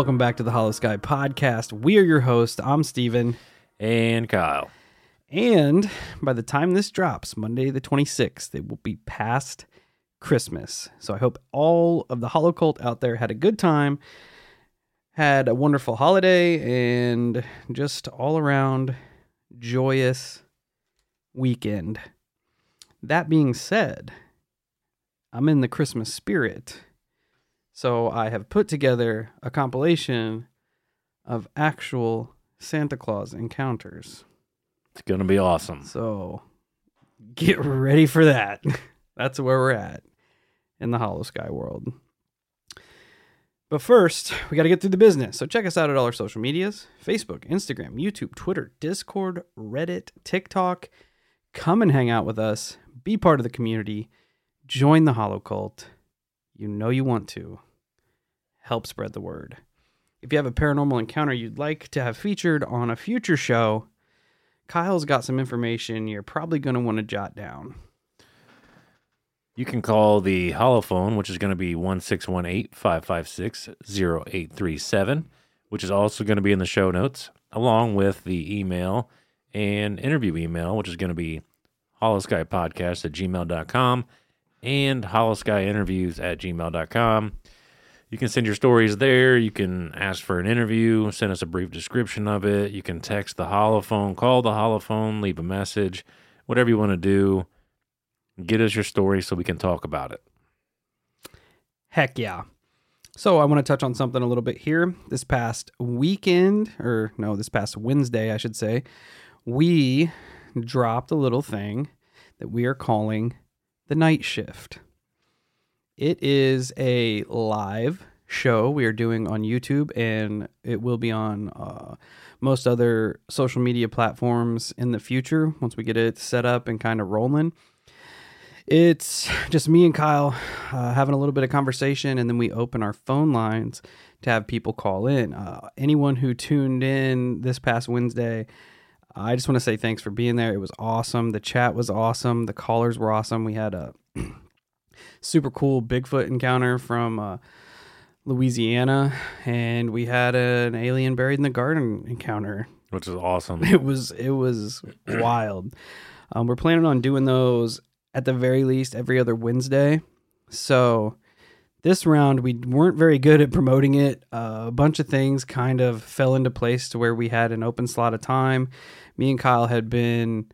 Welcome back to the Holosky Podcast. We are your host. I'm Steven. And Kyle. And by the time this drops, Monday the 26th, it will be past Christmas. So I hope all of the Hollow Cult out there had a good time, had a wonderful holiday, and just all around joyous weekend. That being said, I'm in the Christmas spirit. So I have put together a compilation of actual Santa Claus encounters. It's going to be awesome. So get ready for that. That's where we're at in the Holosky world. But first, we got to get through the business. So check us out at all our social medias Facebook, Instagram, YouTube, Twitter, Discord, Reddit, TikTok. Come and hang out with us. Be part of the community. Join the Hollow Cult. You know you want to. Help spread the word. If you have a paranormal encounter you'd like to have featured on a future show, Kyle's got some information you're probably going to want to jot down. You can call the holophone, which is going to be 1618 556 0837, which is also going to be in the show notes, along with the email and interview email, which is going to be holoskypodcast at gmail.com and holoskyinterviews at gmail.com. You can send your stories there. You can ask for an interview, send us a brief description of it. You can text the holophone, call the holophone, leave a message, whatever you want to do. Get us your story so we can talk about it. Heck yeah. So I want to touch on something a little bit here. This past weekend, or no, this past Wednesday, I should say, we dropped a little thing that we are calling the night shift. It is a live show we are doing on YouTube, and it will be on uh, most other social media platforms in the future once we get it set up and kind of rolling. It's just me and Kyle uh, having a little bit of conversation, and then we open our phone lines to have people call in. Uh, anyone who tuned in this past Wednesday, I just want to say thanks for being there. It was awesome. The chat was awesome. The callers were awesome. We had a super cool Bigfoot encounter from uh, Louisiana, and we had an alien buried in the garden encounter. Which is awesome. It was it was wild. Um, we're planning on doing those at the very least every other Wednesday. So this round we weren't very good at promoting it. Uh, a bunch of things kind of fell into place to where we had an open slot of time. Me and Kyle had been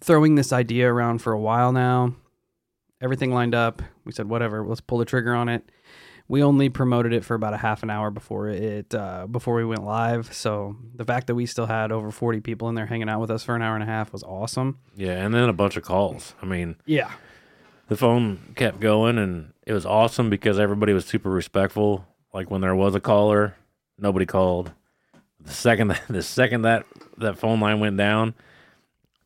throwing this idea around for a while now. Everything lined up. We said, whatever, let's pull the trigger on it. We only promoted it for about a half an hour before it uh, before we went live. So the fact that we still had over forty people in there hanging out with us for an hour and a half was awesome. Yeah, and then a bunch of calls. I mean, Yeah, the phone kept going, and it was awesome because everybody was super respectful. Like when there was a caller, nobody called. The second that the second that that phone line went down,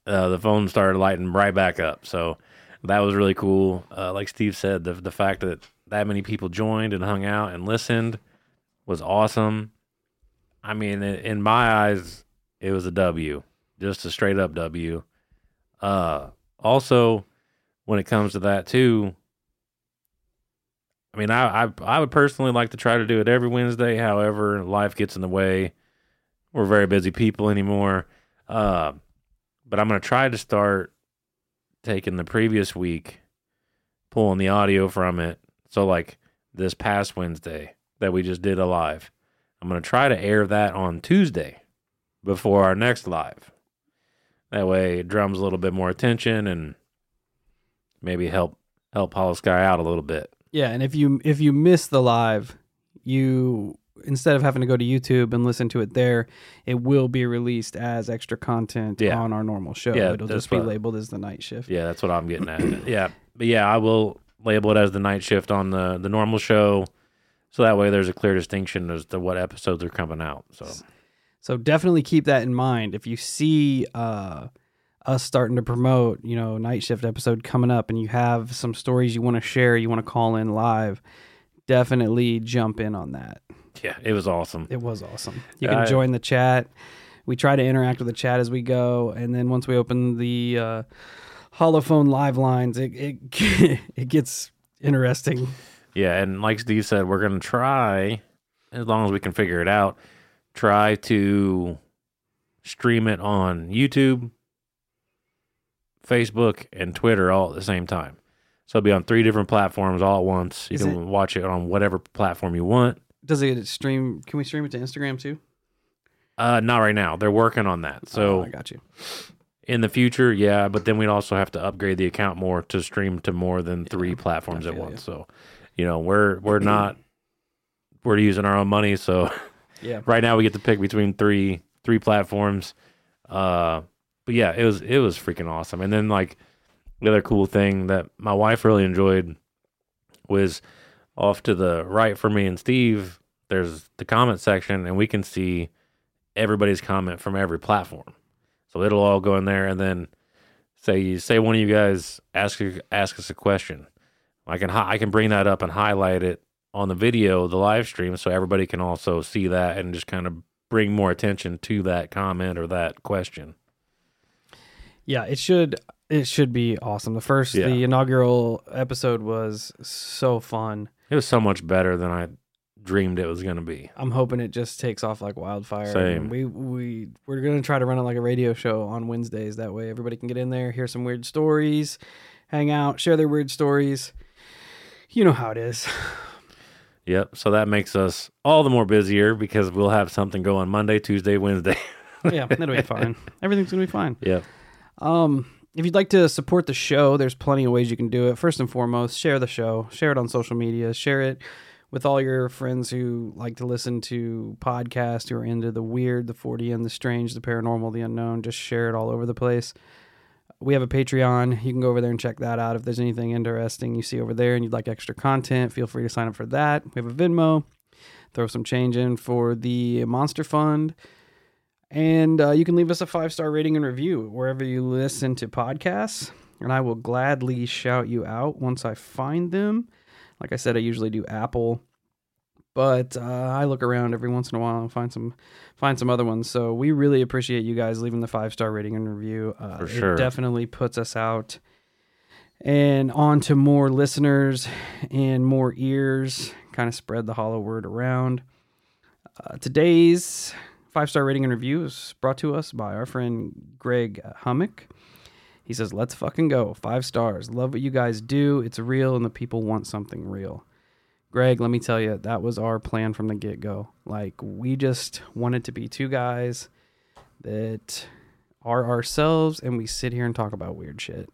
uh, the phone started lighting right back up. So that was really cool. Uh, like Steve said, the the fact that that many people joined and hung out and listened was awesome. I mean, in my eyes, it was a W, just a straight up W. Uh, also, when it comes to that too, I mean, I, I I would personally like to try to do it every Wednesday. However, life gets in the way. We're very busy people anymore. Uh, but I'm gonna try to start taking the previous week, pulling the audio from it. So like this past Wednesday that we just did a live, I'm gonna try to air that on Tuesday before our next live. That way, it drums a little bit more attention and maybe help help Holosky out a little bit. Yeah, and if you if you miss the live, you instead of having to go to YouTube and listen to it there, it will be released as extra content Yeah. on our normal show. Yeah, It'll just be what- labeled as the night shift. Yeah, that's what I'm getting at. yeah, but yeah, I will label it as the night shift on the the normal show, so that way there's a clear distinction as to what episodes are coming out. So So definitely keep that in mind. If you see uh, us starting to promote, you know, night shift episode coming up, and you have some stories you want to share, you want to call in live, definitely jump in on that. Yeah, it was awesome. It was awesome. You can I- join the chat. We try to interact with the chat as we go, and then once we open the uh, holophone live lines, it it it gets interesting. Yeah, and like Steve said, we're gonna try as long as we can figure it out. Try to stream it on YouTube, Facebook, and Twitter all at the same time. So it'll be on three different platforms all at once. You Is can watch it on whatever platform you want. Does it stream? Can we stream it to Instagram too? Uh, not right now. They're working on that. So Oh, I got you. in the future, yeah, but then we'd also have to upgrade the account more to stream to more than three platforms at once. So, you know, we're we're not we're using our own money, so Yeah. right now we get to pick between three three platforms. Uh, but yeah, it was it was freaking awesome. And then like the other cool thing that my wife really enjoyed was off to the right for me and Steve. There's the comment section, and we can see everybody's comment from every platform. So it'll all go in there, and then say you say one of you guys ask ask us a question. I can I can bring that up and highlight it on the video, the live stream, so everybody can also see that and just kind of bring more attention to that comment or that question. Yeah, it should it should be awesome. The first Yeah. the inaugural episode was so fun. It was so much better than I dreamed it was going to be. I'm hoping it just takes off like wildfire. Same. We we we're gonna try to run it like a radio show on Wednesdays. That way everybody can get in there, hear some weird stories, hang out, share their weird stories. You know how it is. Yep. So that makes us all the more busier because we'll have something going on Monday, Tuesday, Wednesday. yeah, that'll be fine. Everything's gonna be fine. yep. Um, if you'd like to support the show, there's plenty of ways you can do it. First and foremost, share the show, share it on social media, share it with all your friends who like to listen to podcasts, who are into the weird, the Fortean and the strange, the paranormal, the unknown. Just share it all over the place. We have a Patreon. You can go over there and check that out. If there's anything interesting you see over there and you'd like extra content, feel free to sign up for that. We have a Venmo. Throw some change in for the Monster Fund. And uh, you can leave us a five star rating and review wherever you listen to podcasts. And I will gladly shout you out once I find them. Like I said, I usually do Apple, but uh, I look around every once in a while and find some find some other ones. So we really appreciate you guys leaving the five star rating and review. Uh, For sure. It definitely puts us out and on to more listeners and more ears. Kind of spread the hollow word around. Uh, today's five star rating and review is brought to us by our friend Greg Hummock. He says, Let's fucking go. Five stars. Love what you guys do. It's real and the people want something real. Greg, let me tell you, that was our plan from the get go. Like, we just wanted to be two guys that are ourselves and we sit here and talk about weird shit.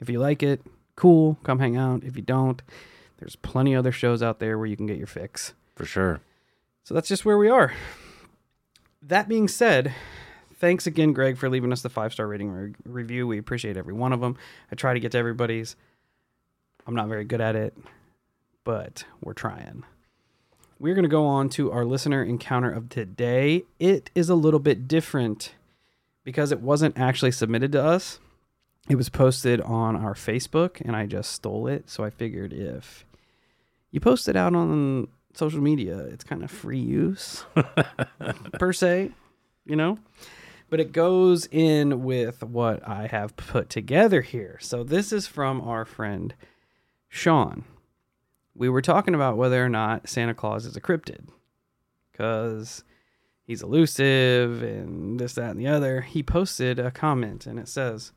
If you like it, cool, come hang out. If you don't, there's plenty other shows out there where you can get your fix. For sure. So that's just where we are. That being said, thanks again, Greg, for leaving us the five star rating re- review. We appreciate every one of them. I try to get to everybody's. I'm not very good at it, but we're trying. we're going to go on to our listener encounter of today. It is a little bit different because it wasn't actually submitted to us. It was posted on our Facebook and I just stole it. So I figured if you post it out on social media, it's kind of free use per se, you know? But it goes in with what I have put together here. So this is from our friend Sean. We were talking about whether or not Santa Claus is a cryptid because he's elusive and this, that, and the other. He posted a comment and it says,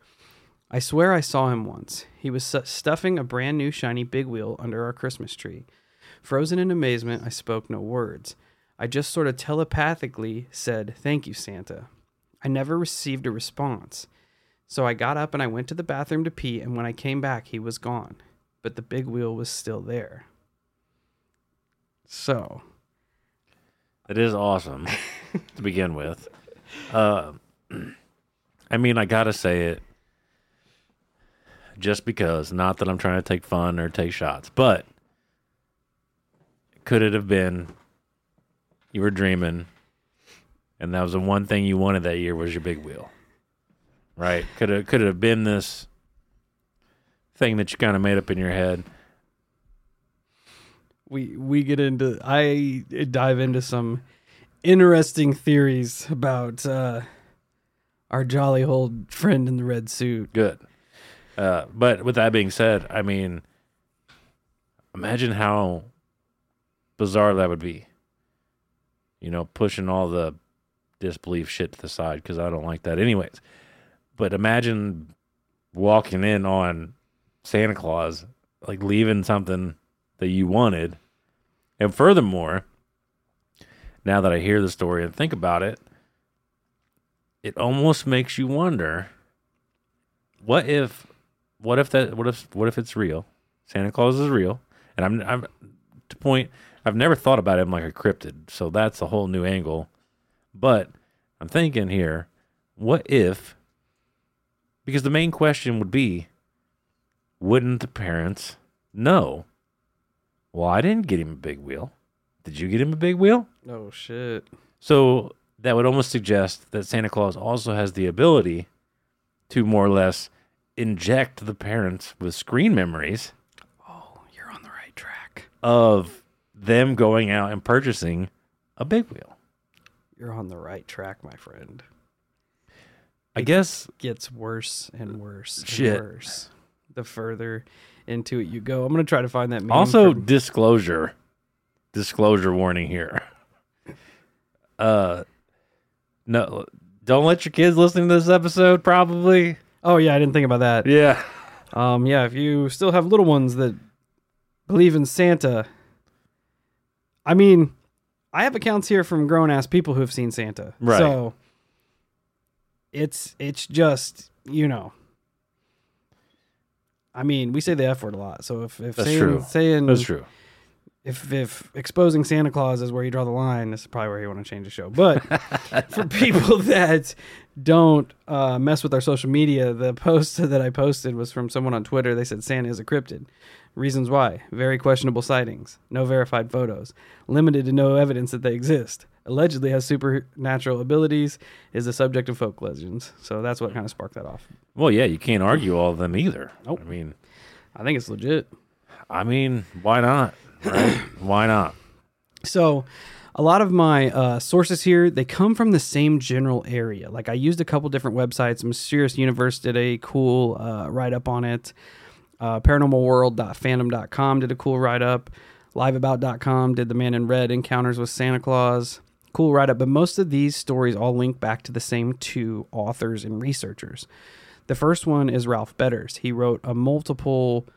I swear I saw him once. He was stuffing a brand new shiny big wheel under our Christmas tree. Frozen in amazement, I spoke no words. I just sort of telepathically said, Thank you, Santa. I never received a response. So I got up and I went to the bathroom to pee, and when I came back, he was gone. But the big wheel was still there. So, It is awesome to begin with. Uh, I mean, I gotta say it just because. Not that I'm trying to take fun or take shots, but could it have been you were dreaming, and that was the one thing you wanted that year was your big wheel, right? Could it could it have been this thing that you kind of made up in your head? we we get into I dive into some interesting theories about uh, our jolly old friend in the red suit. Good. Uh, but with that being said, I mean, imagine how bizarre that would be. You know, pushing all the disbelief shit to the side because I don't like that, anyways. But imagine walking in on Santa Claus, like leaving something that you wanted. And furthermore, now that I hear the story and think about it, it almost makes you wonder what if what if that what if what if it's real? Santa Claus is real. And I'm I'm to point I've never thought about him like a cryptid, so that's a whole new angle. But I'm thinking here, what if because the main question would be wouldn't the parents know? Well, I didn't get him a big wheel. Did you get him a big wheel? Oh shit! So that would almost suggest that Santa Claus also has the ability to more or less inject the parents with screen memories Oh, you're on the right track. of them going out and purchasing a big wheel. You're on the right track, my friend. I guess Gets worse and worse and Shit. worse the further into it you go. I'm gonna try to find that. Meme also from- disclosure disclosure warning here. Uh no don't let your kids listen to this episode probably. oh yeah, I didn't think about that. Yeah. Um, yeah, if you still have little ones that believe in Santa, I mean, I have accounts here from grown ass people who have seen Santa. Right. So it's it's just you know. I mean, we say the F word a lot. So if, if That's saying, true. saying That's true. if if exposing Santa Claus is where you draw the line, this is probably where you want to change the show. But for people that don't uh, mess with our social media, the post that I posted was from someone on Twitter. They said Santa is a cryptid. Reasons why: very questionable sightings, no verified photos, limited to no evidence that they exist. Allegedly has supernatural abilities, is the subject of folk legends. So that's what kind of sparked that off. Well, yeah, you can't argue all of them either. Nope. I mean, I think it's legit. I mean, why not? Right? why not? So, a lot of my uh, sources here they come from the same general area. Like I used a couple different websites. Mysterious Universe did a cool uh, write up on it. Uh, ParanormalWorld.fandom.com did a cool write up. LiveAbout.com did the Man in Red encounters with Santa Claus. Cool write up. But most of these stories all link back to the same two authors and researchers. The first one is Ralph Betters. He wrote a multiple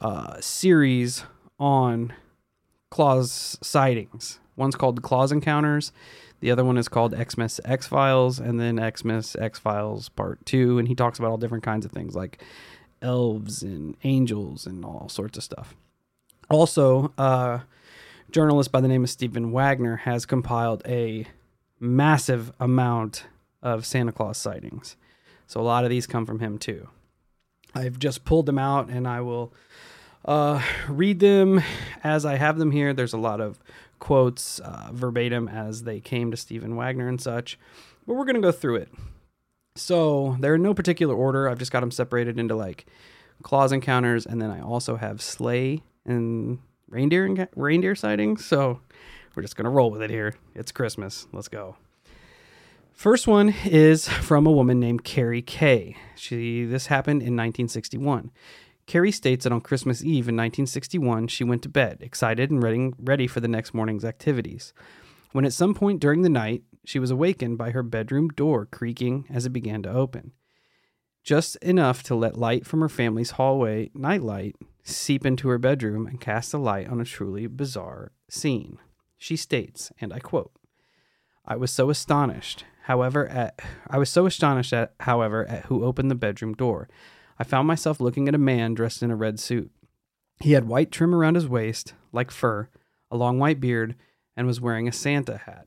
uh, series on Claus sightings. One's called Claus Encounters. The other one is called Xmas X Files, and then Xmas X Files Part Two. And he talks about all different kinds of things like elves and angels and all sorts of stuff. Also, a journalist by the name of Stephen Wagner has compiled a massive amount of Santa Claus sightings. So a lot of these come from him too. I've just pulled them out and I will uh, read them as I have them here. There's a lot of quotes uh, verbatim as they came to Stephen Wagner and such, but we're going to go through it. So they're in no particular order. I've just got them separated into like claws encounters, and then I also have sleigh and reindeer and reindeer sightings. So we're just gonna roll with it here. It's Christmas. Let's go. First one is from a woman named Carrie Kay. She this happened in 1961. Carrie states that on Christmas Eve in 1961, she went to bed, excited and ready, ready for the next morning's activities. When at some point during the night, she was awakened by her bedroom door creaking as it began to open. Just enough to let light from her family's hallway nightlight seep into her bedroom and cast a light on a truly bizarre scene. She states, and I quote, I was so astonished, however, at I was so astonished at however at who opened the bedroom door. I found myself looking at a man dressed in a red suit. He had white trim around his waist, like fur, a long white beard, and was wearing a Santa hat.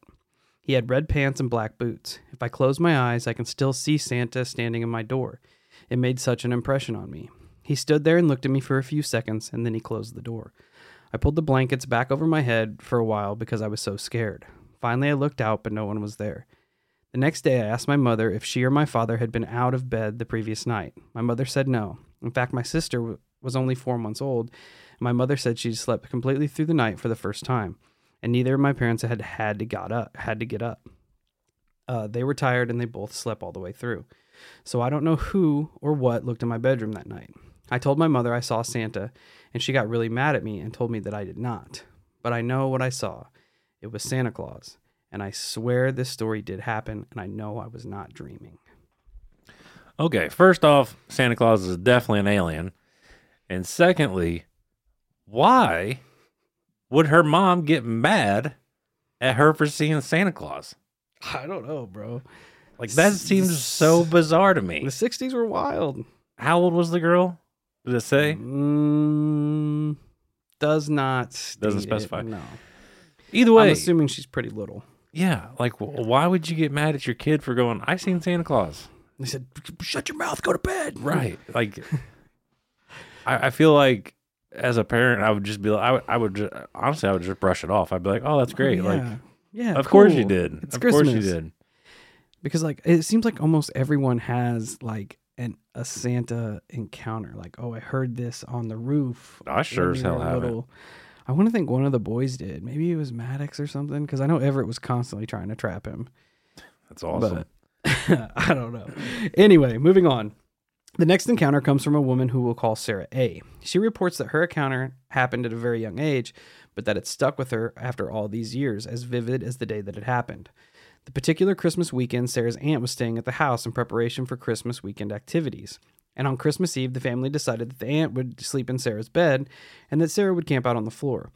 He had red pants and black boots. If I close my eyes, I can still see Santa standing in my door. It made such an impression on me. He stood there and looked at me for a few seconds, and then he closed the door. I pulled the blankets back over my head for a while because I was so scared. Finally, I looked out, but no one was there. The next day, I asked my mother if she or my father had been out of bed the previous night. My mother said no. In fact, my sister was only four months old. And my mother said she'd slept completely through the night for the first time and neither of my parents had had to got up had to get up. Uh, they were tired and they both slept all the way through. So I don't know who or what looked in my bedroom that night. I told my mother I saw Santa, and she got really mad at me and told me that I did not. But I know what I saw. It was Santa Claus, and I swear this story did happen, and I know I was not dreaming. Okay, first off, Santa Claus is definitely an alien. And secondly, why would her mom get mad at her for seeing Santa Claus? I don't know, bro. Like that seems so bizarre to me. The 60s were wild. How old was the girl? Did it say? Mm, does not Doesn't state it, specify. no. Either way, I'm assuming she's pretty little. yeah. Like, wh- why would you get mad at your kid for going? I seen Santa Claus. They said, "Shut your mouth, go to bed." Right. Like, I, I feel like as a parent, I would just be like, I would, I would just, honestly, I would just brush it off. I'd be like, oh, that's great. yeah. Like, yeah, of course you did. It's of course you did. because like it seems like almost everyone has like an a Santa encounter. Like, oh, I heard this on the roof. I sure as hell haven't. little. I want to think one of the boys did. Maybe it was Maddox or something. Because I know Everett was constantly trying to trap him. That's awesome. But I don't know. Anyway, moving on. The next encounter comes from a woman who we'll call Sarah A. She reports that her encounter happened at a very young age, but that it stuck with her after all these years, as vivid as the day that it happened. The particular Christmas weekend, Sarah's aunt was staying at the house in preparation for Christmas weekend activities. And on Christmas Eve, the family decided that the aunt would sleep in Sarah's bed and that Sarah would camp out on the floor.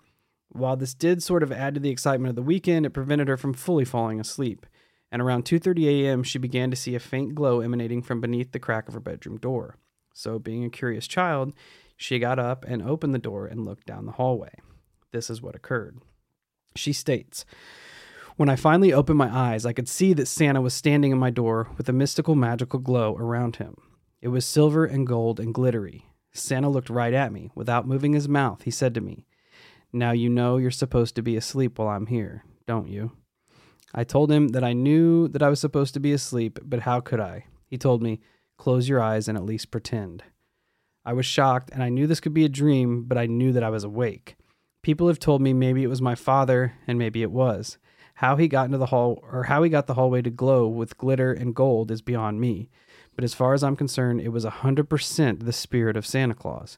While this did sort of add to the excitement of the weekend, it prevented her from fully falling asleep. And around 2:30 a.m., she began to see a faint glow emanating from beneath the crack of her bedroom door. So, being a curious child, she got up and opened the door and looked down the hallway. This is what occurred. She states, When I finally opened my eyes, I could see that Santa was standing in my door with a mystical, magical glow around him. It was silver and gold and glittery. Santa looked right at me. Without moving his mouth, he said to me, Now you know you're supposed to be asleep while I'm here, don't you? I told him that I knew that I was supposed to be asleep, but how could I? He told me, Close your eyes and at least pretend. I was shocked, and I knew this could be a dream, but I knew that I was awake. People have told me maybe it was my father, and maybe it was. How he got into the hall, or how he got the hallway to glow with glitter and gold, is beyond me. But as far as I'm concerned, it was a hundred percent the spirit of Santa Claus.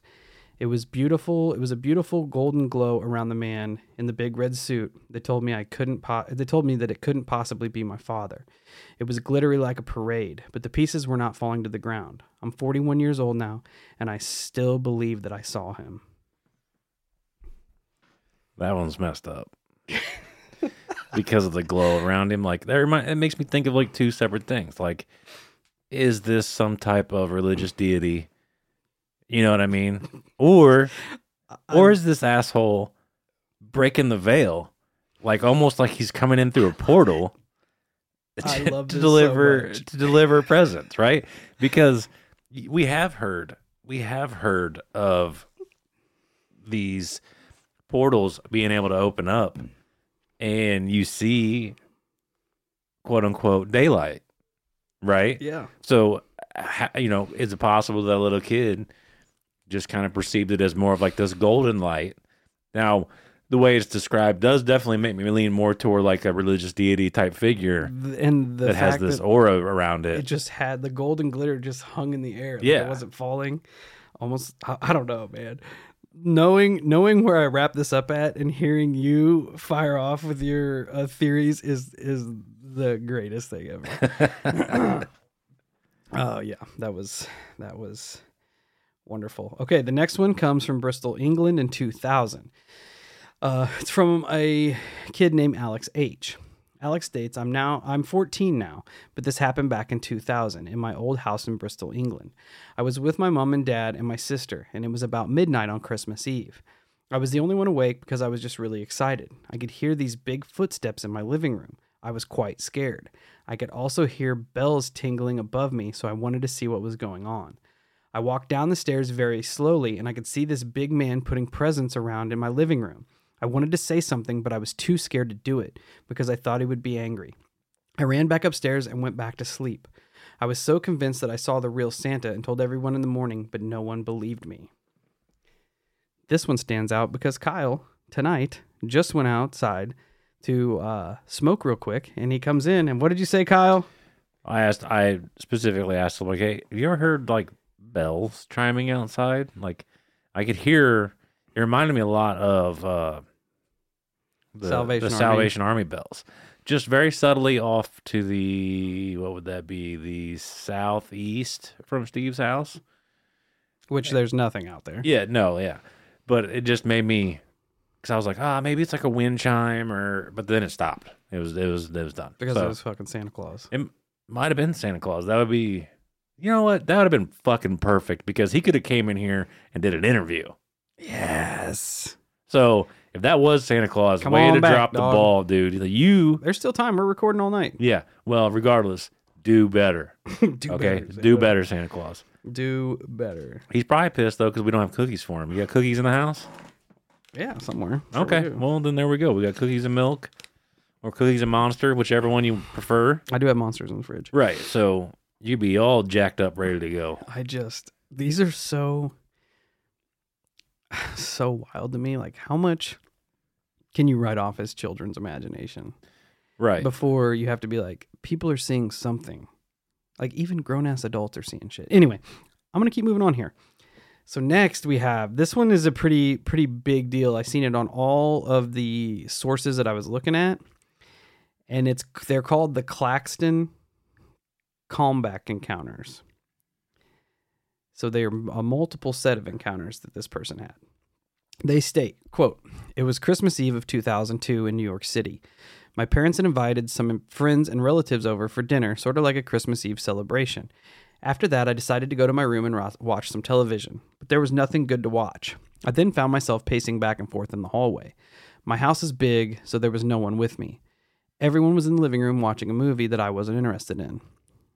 It was beautiful. It was a beautiful golden glow around the man in the big red suit. They told me I couldn't. Po- they told me that it couldn't possibly be my father. It was glittery like a parade, but the pieces were not falling to the ground. I'm 41 years old now, and I still believe that I saw him. That one's messed up. because of the glow around him. Like that remind, it makes me think of like two separate things. Like, is this some type of religious deity? You know what I mean? Or or is this asshole breaking the veil? Like almost like he's coming in through a portal I to, love to so deliver much. to deliver presents, right? Because we have heard we have heard of these portals being able to open up and you see quote unquote daylight, right? Yeah. So, you know, is it possible that a little kid just kind of perceived it as more of like this golden light? Now, the way it's described does definitely make me lean more toward like a religious deity type figure And the that has this that aura around it. it just had the golden glitter just hung in the air. like Yeah. it wasn't falling. Almost, I, I don't know, man. Knowing knowing where I wrap this up at and hearing you fire off with your uh, theories is is the greatest thing ever. Oh yeah, that was that was wonderful. Okay, the next one comes from Bristol, England in 2000. Uh, it's from a kid named Alex H. Alex states, "I'm now I'm 14 now, but this happened back in 2000 in my old house in Bristol, England. I was with my mom and dad and my sister, and it was about midnight on Christmas Eve. I was the only one awake because I was just really excited. I could hear these big footsteps in my living room. I was quite scared. I could also hear bells tingling above me, so I wanted to see what was going on. I walked down the stairs very slowly, and I could see this big man putting presents around in my living room. I wanted to say something, but I was too scared to do it because I thought he would be angry. I ran back upstairs and went back to sleep. I was so convinced that I saw the real Santa and told everyone in the morning, but no one believed me. This one stands out because Kyle, tonight, just went outside to uh, smoke real quick, and he comes in. And what did you say, Kyle? I asked, I specifically asked him, like, hey, have you ever heard like bells chiming outside? Like, I could hear. It reminded me a lot of uh, the Salvation the Army. Salvation Army bells, just very subtly off to the what would that be? The southeast from Steve's house. Which there's nothing out there. Yeah, no, yeah, but it just made me because I was like, ah, maybe it's like a wind chime, or but then it stopped. It was it was it was done Because So- it was fucking Santa Claus. it might have been Santa Claus. That would be, you know what? That would have been fucking perfect because he could have came in here and did an interview. Yes. So if that was Santa Claus, Come way on to back, drop the ball, dude. You, There's still time. We're recording all night. yeah. Well, regardless, do better. do okay, better. do better, Santa Claus. Do better. He's probably pissed though because we don't have cookies for him. You got cookies in the house? Yeah, somewhere. Sure we okay. do. Well, then there we go. We got cookies and milk, or cookies and Monster, whichever one you prefer. I do have monsters in the fridge. Right. So you'd be all jacked up, ready to go. I just these are so so wild to me. Like how much can you write off as children's imagination Right. before you have to be like people are seeing something. Like even grown ass adults are seeing shit. Anyway, I'm gonna keep moving on here. So next we have this one is a pretty pretty big deal. I've seen it on all of the sources that I was looking at, and it's they're called the Claxton Calmback encounters. So they are a multiple set of encounters that this person had. They state, quote, It was Christmas Eve of 2002 in New York City. My parents had invited some friends and relatives over for dinner, sort of like a Christmas Eve celebration. After that, I decided to go to my room and watch some television, but there was nothing good to watch. I then found myself pacing back and forth in the hallway. My house is big, so there was no one with me. Everyone was in the living room watching a movie that I wasn't interested in.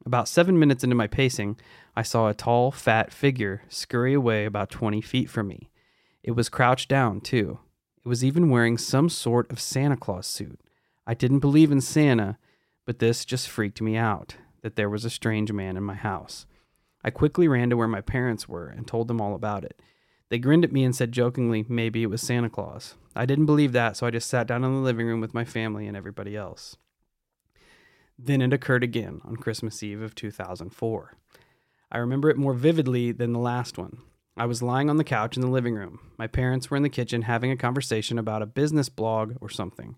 About seven minutes into my pacing, I saw a tall, fat figure scurry away about 20 feet from me. It was crouched down, too. It was even wearing some sort of Santa Claus suit. I didn't believe in Santa, but this just freaked me out that there was a strange man in my house. I quickly ran to where my parents were and told them all about it. They grinned at me and said jokingly, maybe it was Santa Claus. I didn't believe that, so I just sat down in the living room with my family and everybody else. Then it occurred again on Christmas Eve of 2004. I remember it more vividly than the last one. I was lying on the couch in the living room. My parents were in the kitchen having a conversation about a business blog or something.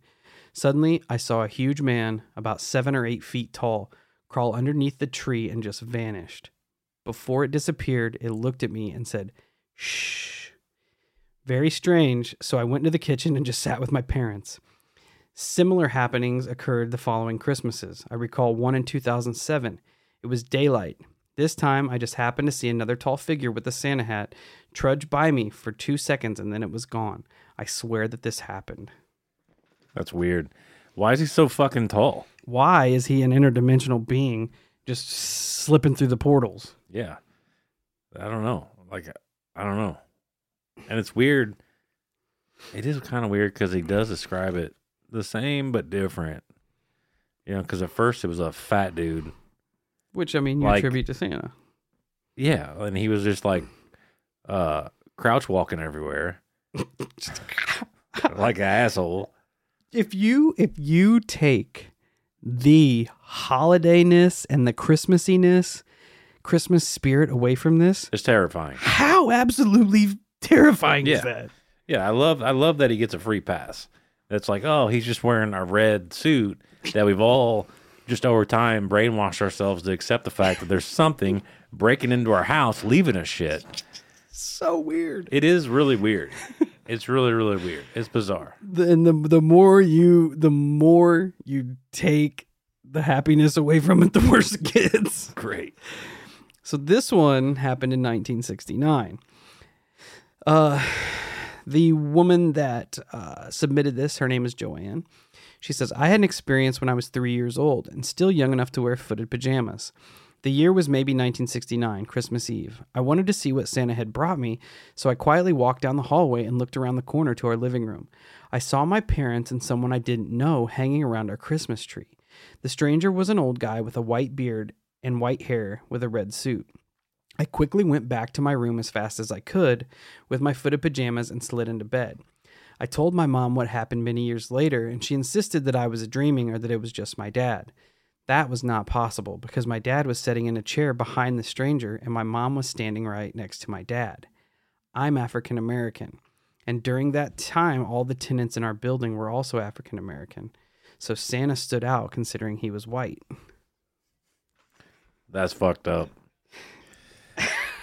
Suddenly, I saw a huge man, about seven or eight feet tall, crawl underneath the tree and just vanished. Before it disappeared, it looked at me and said, Shh. Very strange, so I went into the kitchen and just sat with my parents. Similar happenings occurred the following Christmases. I recall one in 2007. It was daylight. This time, I just happened to see another tall figure with a Santa hat trudge by me for two seconds and then it was gone. I swear that this happened. That's weird. Why is he so fucking tall? Why is he an interdimensional being just slipping through the portals? Yeah. I don't know. Like, I don't know. And it's weird. It is kind of weird because he does describe it the same but different. You know, because at first it was a fat dude. Which I mean, you Like- attribute to Santa. Yeah, and he was just like uh crouch walking everywhere. like an asshole. If you if you take the holidayness and the Christmassiness, Christmas spirit away from this, It's terrifying. how absolutely terrifying Yeah. is that? Yeah, I love I love that he gets a free pass. It's like, oh, he's just wearing a red suit that we've all just over time brainwashed ourselves to accept the fact that there's something breaking into our house, leaving us shit. So weird. It is really weird. It's really, really weird. It's bizarre. The, and the the more you the more you take the happiness away from it, the worse it gets. Great. So this one happened in 1969. Uh, the woman that uh, submitted this, her name is Joanne. She says, I had an experience when I was three years old and still young enough to wear footed pajamas. The year was maybe 1969, Christmas Eve. I wanted to see what Santa had brought me, so I quietly walked down the hallway and looked around the corner to our living room. I saw my parents and someone I didn't know hanging around our Christmas tree. The stranger was an old guy with a white beard and white hair with a red suit. I quickly went back to my room as fast as I could with my footed pajamas and slid into bed. I told my mom what happened many years later, and she insisted that I was dreaming or that it was just my dad. That was not possible because my dad was sitting in a chair behind the stranger and my mom was standing right next to my dad. I'm African American, and during that time, all the tenants in our building were also African American. So Santa stood out considering he was white. That's fucked up.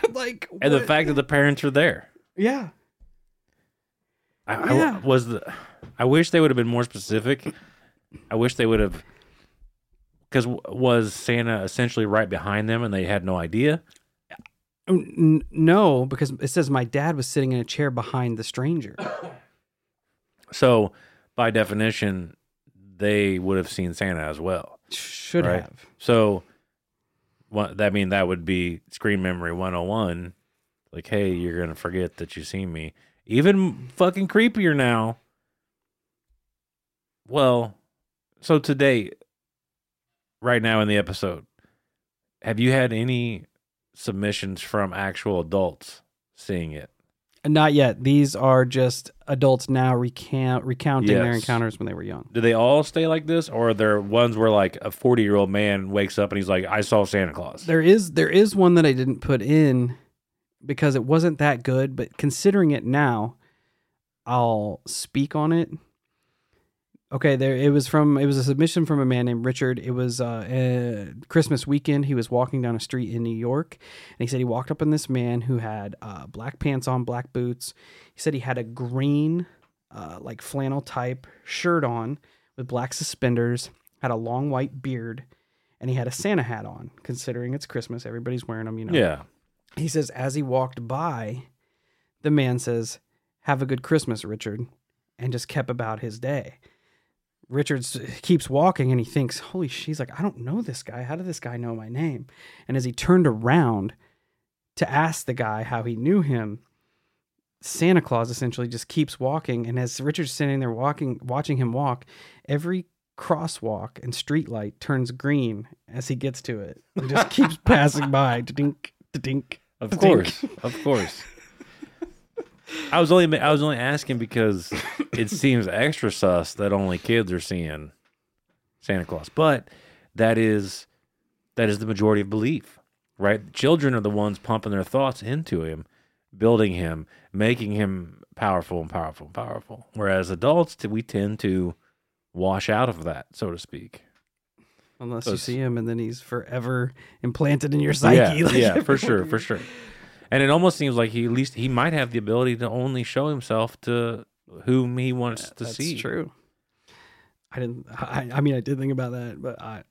like, And the fact that the parents are there. yeah. I, I- Yeah. was the I wish they would have been more specific. I wish they would have because was Santa essentially right behind them and they had no idea? Oh, no, because it says my dad was sitting in a chair behind the stranger. So by definition, they would have seen Santa as well. Should Right. have. So that mean that would be screen memory 101. Like, hey, you're gonna forget that you seen me. Even fucking creepier now. Well, so today, right now in the episode, have you had any submissions from actual adults seeing it? Not yet. These are just adults now recount recounting their Yes. encounters when they were young. Do they all stay like this, or are there ones where like a 40 year old man wakes up and he's like, "I saw Santa Claus"? There is there is one that I didn't put in because it wasn't that good, but considering it now, I'll speak on it. Okay, there it was from it was a submission from a man named Richard. It was uh, uh Christmas weekend. He was walking down a street in New York, and he said he walked up on this man who had uh, black pants on, black boots. He said he had a green, uh, like flannel type shirt on with black suspenders, had a long white beard, and he had a Santa hat on. Considering it's Christmas, everybody's wearing them, you know. Yeah. He says, as he walked by, the man says, Have a good Christmas, Richard, and just kept about his day. Richard keeps walking and he thinks, Holy shit, he's like, I don't know this guy. How did this guy know my name? And as he turned around to ask the guy how he knew him, Santa Claus essentially just keeps walking. And as Richard's sitting there walking, watching him walk, every crosswalk and street light turns green as he gets to it. It just keeps passing by. Dink, dink. Of course, of course. I was only I was only asking because it seems extra sus that only kids are seeing Santa Claus, but that is that is the majority of belief, right? Children are the ones pumping their thoughts into him, building him, making him powerful and powerful and powerful. Whereas adults, we tend to wash out of that, so to speak. Unless So you see him and then he's forever implanted in your psyche. Yeah, like yeah, for sure, for sure. And it almost seems like he at least he might have the ability to only show himself to whom he wants to That's see. true. I didn't. I, I mean, I did think about that, but I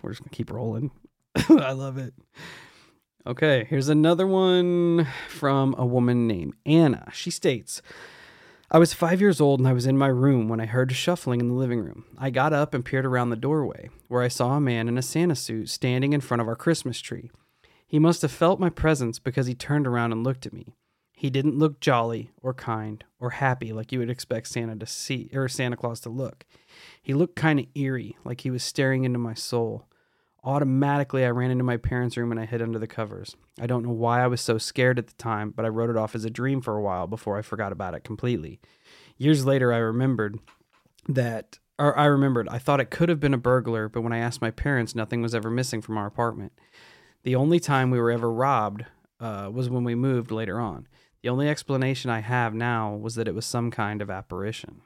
we're just gonna keep rolling. I love it. Okay, here's another one from a woman named Anna. She states, I was five years old and I was in my room when I heard a shuffling in the living room. I got up and peered around the doorway, where I saw a man in a Santa suit standing in front of our Christmas tree. He must have felt my presence because he turned around and looked at me. He didn't look jolly or kind or happy like you would expect Santa to see or Santa Claus to look. He looked kind of eerie, like he was staring into my soul. Automatically, I ran into my parents' room and I hid under the covers. I don't know why I was so scared at the time, but I wrote it off as a dream for a while before I forgot about it completely. Years later, I remembered that, or I remembered, I thought it could have been a burglar, but when I asked my parents, nothing was ever missing from our apartment. The only time we were ever robbed uh, was when we moved later on. The only explanation I have now was that it was some kind of apparition.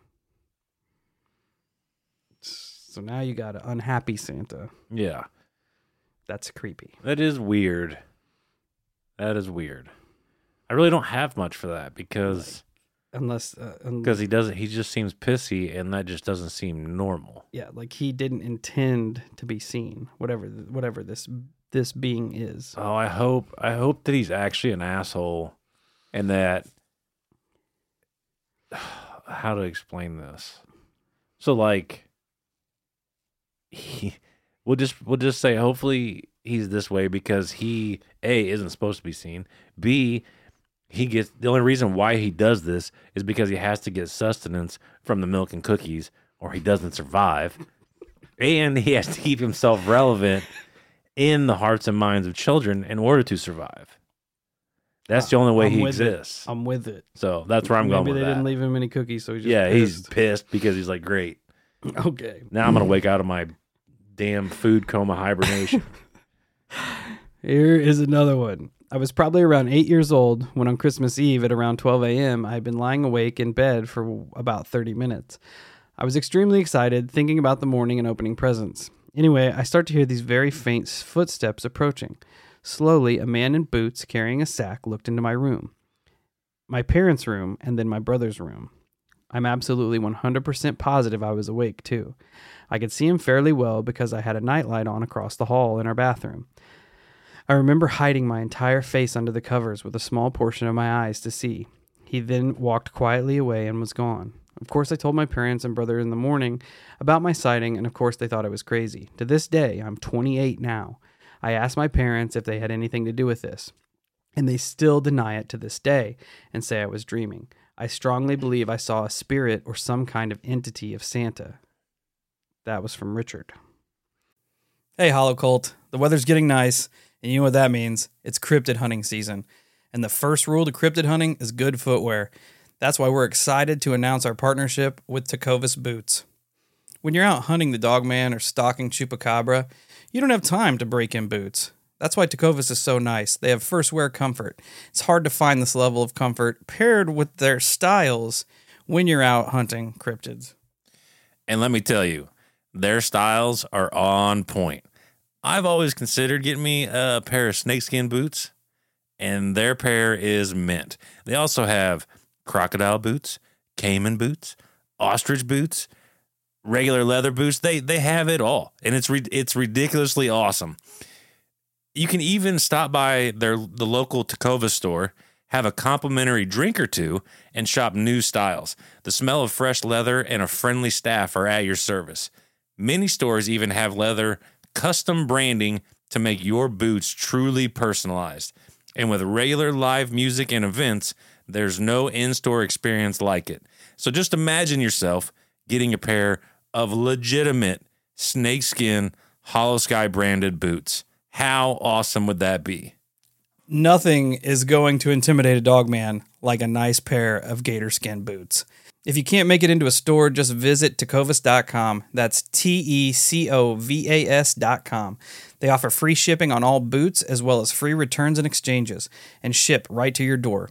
So now you got an unhappy Santa. Yeah. That's creepy. That is weird. That is weird. I really don't have much for that because Unless, uh, un- because he doesn't he just seems pissy and that just doesn't seem normal. yeah, like he didn't intend to be seen. Whatever, whatever this this being is. Oh, I hope I hope that he's actually an asshole and that how to explain this. So like he we'll just we'll just say hopefully he's this way because he A isn't supposed to be seen. B he gets the only reason why he does this is because he has to get sustenance from the milk and cookies or he doesn't survive. And he has to keep himself relevant in the hearts and minds of children in order to survive. That's the ah, only way I'm he with it. exists. I'm with it. So that's where I'm Maybe going Maybe they that. didn't leave him any cookies, so he's just yeah, he's pissed. pissed because he's like, great. okay. Now I'm gonna wake out of my damn food coma hibernation. Here is another one. I was probably around eight years old when on Christmas Eve at around 12 a.m., I had been lying awake in bed for about 30 minutes. I was extremely excited, thinking about the morning and opening presents. Anyway, I start to hear these very faint footsteps approaching. Slowly, a man in boots carrying a sack looked into my room, my parents' room, and then my brother's room. I'm absolutely 100% positive I was awake, too. I could see him fairly well because I had a nightlight on across the hall in our bathroom. I remember hiding my entire face under the covers with a small portion of my eyes to see. He then walked quietly away and was gone. Of course, I told my parents and brother in the morning about my sighting, and of course, they thought I was crazy. To this day, I'm 28 now. I asked my parents if they had anything to do with this, and they still deny it to this day and say I was dreaming. I strongly believe I saw a spirit or some kind of entity of Santa. That was from Richard. Hey, Hollow Cult. The weather's getting nice, and you know what that means. It's cryptid hunting season. And the first rule to cryptid hunting is good footwear. That's why we're excited to announce our partnership with Tecovas Boots. When you're out hunting the dogman or stalking chupacabra, you don't have time to break in boots. That's why Tecovas is so nice. They have first wear comfort. It's hard to find this level of comfort paired with their styles when you're out hunting cryptids. and let me tell you, their styles are on point. I've always considered getting me a pair of snakeskin boots, and their pair is mint. They also have crocodile boots, caiman boots, ostrich boots, regular leather boots. They they have it all, and it's it's ridiculously awesome. You can even stop by their the local Tacova store, have a complimentary drink or two, and shop new styles. The smell of fresh leather and a friendly staff are at your service. Many stores even have leather custom branding to make your boots truly personalized. And with regular live music and events, there's no in store experience like it. So just imagine yourself getting a pair of legitimate snakeskin Holosky branded boots. How awesome would that be? Nothing is going to intimidate a dog man like a nice pair of gator skin boots. If you can't make it into a store, just visit tecovas.com. That's T E C O V A S.com. They offer free shipping on all boots as well as free returns and exchanges and ship right to your door.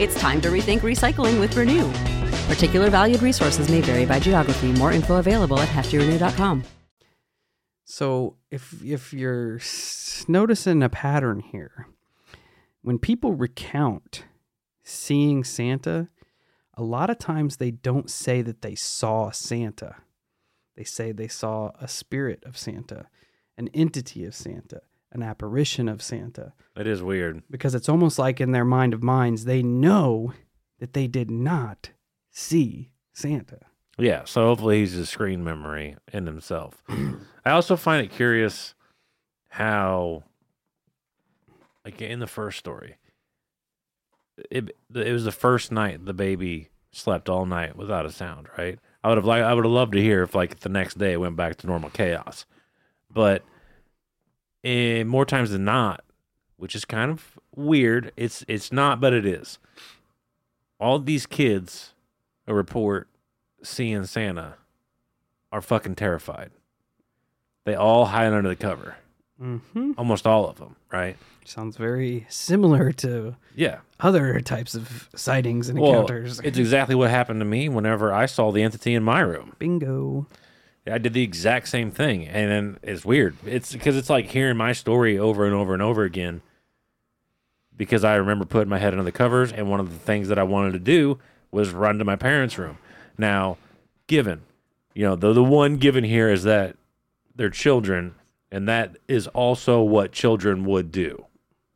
It's time to rethink recycling with Renew. Particular valued resources may vary by geography. More info available at heftyrenew.com. So if if you're noticing a pattern here, when people recount seeing Santa, a lot of times they don't say that they saw Santa. They say they saw a spirit of Santa, an entity of Santa, an apparition of Santa, It is weird. because it's almost like in their mind of minds, they know that they did not see Santa. Yeah, so hopefully he's a screen memory in himself. I also find it curious how, like in the first story, it it was the first night the baby slept all night without a sound. Right? I would have like I would have loved to hear if like the next day it went back to normal chaos, but eh, more times than not, which is kind of weird. It's it's not, but it is. All these kids who report seeing Santa are fucking terrified. They all hide under the cover. Mm-hmm. Almost all of them, right? Sounds very similar to Yeah. other types of sightings and Well, encounters. it's exactly what happened to me whenever I saw the entity in my room. Bingo. I did the exact same thing, and then it's weird. It's because it's like hearing my story over and over and over again. Because I remember putting my head under the covers, and one of the things that I wanted to do was run to my parents' room. Now, given, you know, the the one given here is that they're children, and that is also what children would do,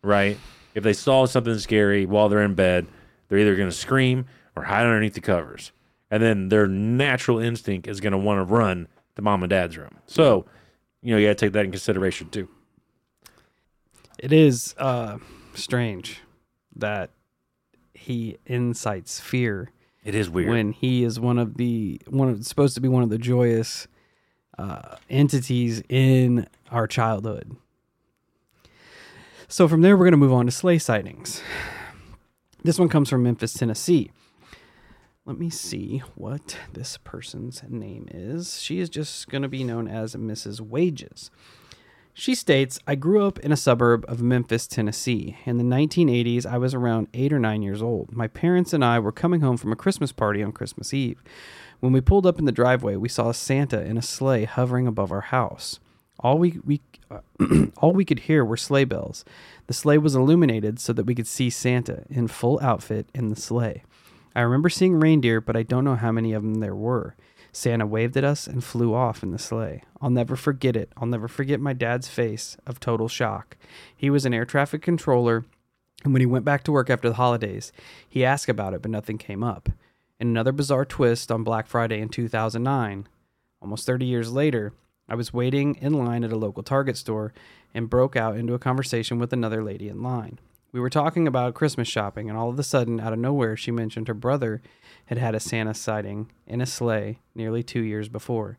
right? If they saw something scary while they're in bed, they're either going to scream or hide underneath the covers, and then their natural instinct is going to want to run to mom and dad's room. So, you know, you got to take that in consideration too. It is uh, strange that he incites fear It is weird. when he is one of the one of supposed to be one of the joyous uh, entities in our childhood. So from there, we're going to move on to sleigh sightings. This one comes from Memphis, Tennessee. Let me see what this person's name is. She is just going to be known as Mrs. Wages. She states, I grew up in a suburb of Memphis, Tennessee. In the 1980s, I was around eight or nine years old. My parents and I were coming home from a Christmas party on Christmas Eve. When we pulled up in the driveway, we saw Santa in a sleigh hovering above our house. All we, we uh, all we could hear were sleigh bells. The sleigh was illuminated so that we could see Santa in full outfit in the sleigh. I remember seeing reindeer, but I don't know how many of them there were. Santa waved at us and flew off in the sleigh. I'll never forget it. I'll never forget my dad's face of total shock. He was an air traffic controller, and when he went back to work after the holidays, he asked about it, but nothing came up. In another bizarre twist on Black Friday in 2009, almost 30 years later, I was waiting in line at a local Target store and broke out into a conversation with another lady in line. We were talking about Christmas shopping, and all of a sudden, out of nowhere, she mentioned her brother had had a Santa sighting in a sleigh nearly two years before.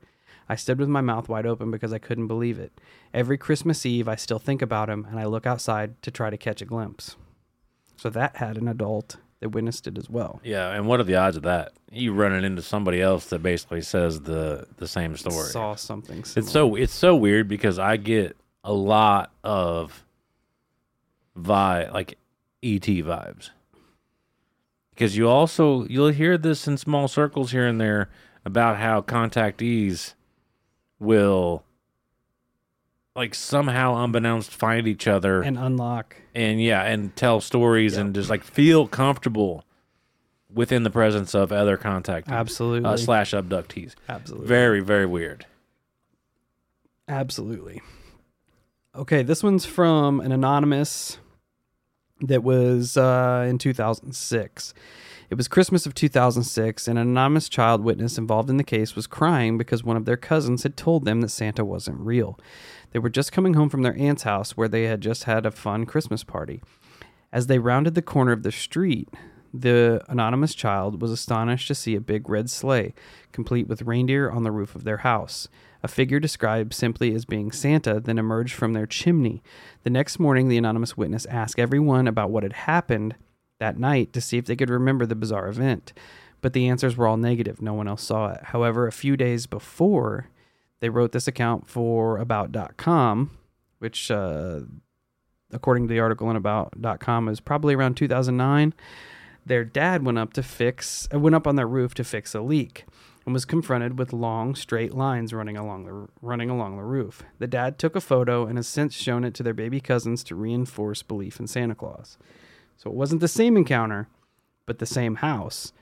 I stood with my mouth wide open because I couldn't believe it. Every Christmas Eve, I still think about him, and I look outside to try to catch a glimpse. So that had an adult that witnessed it as well. yeah, and what are the odds of that? You running into somebody else that basically says the the same story. Saw something. Similar. It's so it's so weird because I get a lot of vibe like ET vibes. Because you also you'll hear this in small circles here and there about how contactees will like somehow unbeknownst find each other and, unlock and yeah and tell stories and just like feel comfortable within the presence of other contactees Absolutely. uh, slash abductees. Absolutely. Very very weird. Absolutely. Okay, this one's from an anonymous that was uh, in 2006. It was Christmas of 2006, and an anonymous child witness involved in the case was crying because one of their cousins had told them that Santa wasn't real. They were just coming home from their aunt's house where they had just had a fun Christmas party. As they rounded the corner of the street, the anonymous child was astonished to see a big red sleigh, complete with reindeer on the roof of their house. A figure described simply as being Santa then emerged from their chimney. The next morning, the anonymous witness asked everyone about what had happened that night to see if they could remember the bizarre event. But the answers were all negative. No one else saw it. However, a few days before, they wrote this account for About.com, which, uh, according to the article in About.com, is probably around 2009 their dad went up to fix uh, went up on their roof to fix a leak and was confronted with long straight lines running along the running along the roof. The dad took a photo and has since shown it to their baby cousins to reinforce belief in Santa Claus. So it wasn't the same encounter, but the same house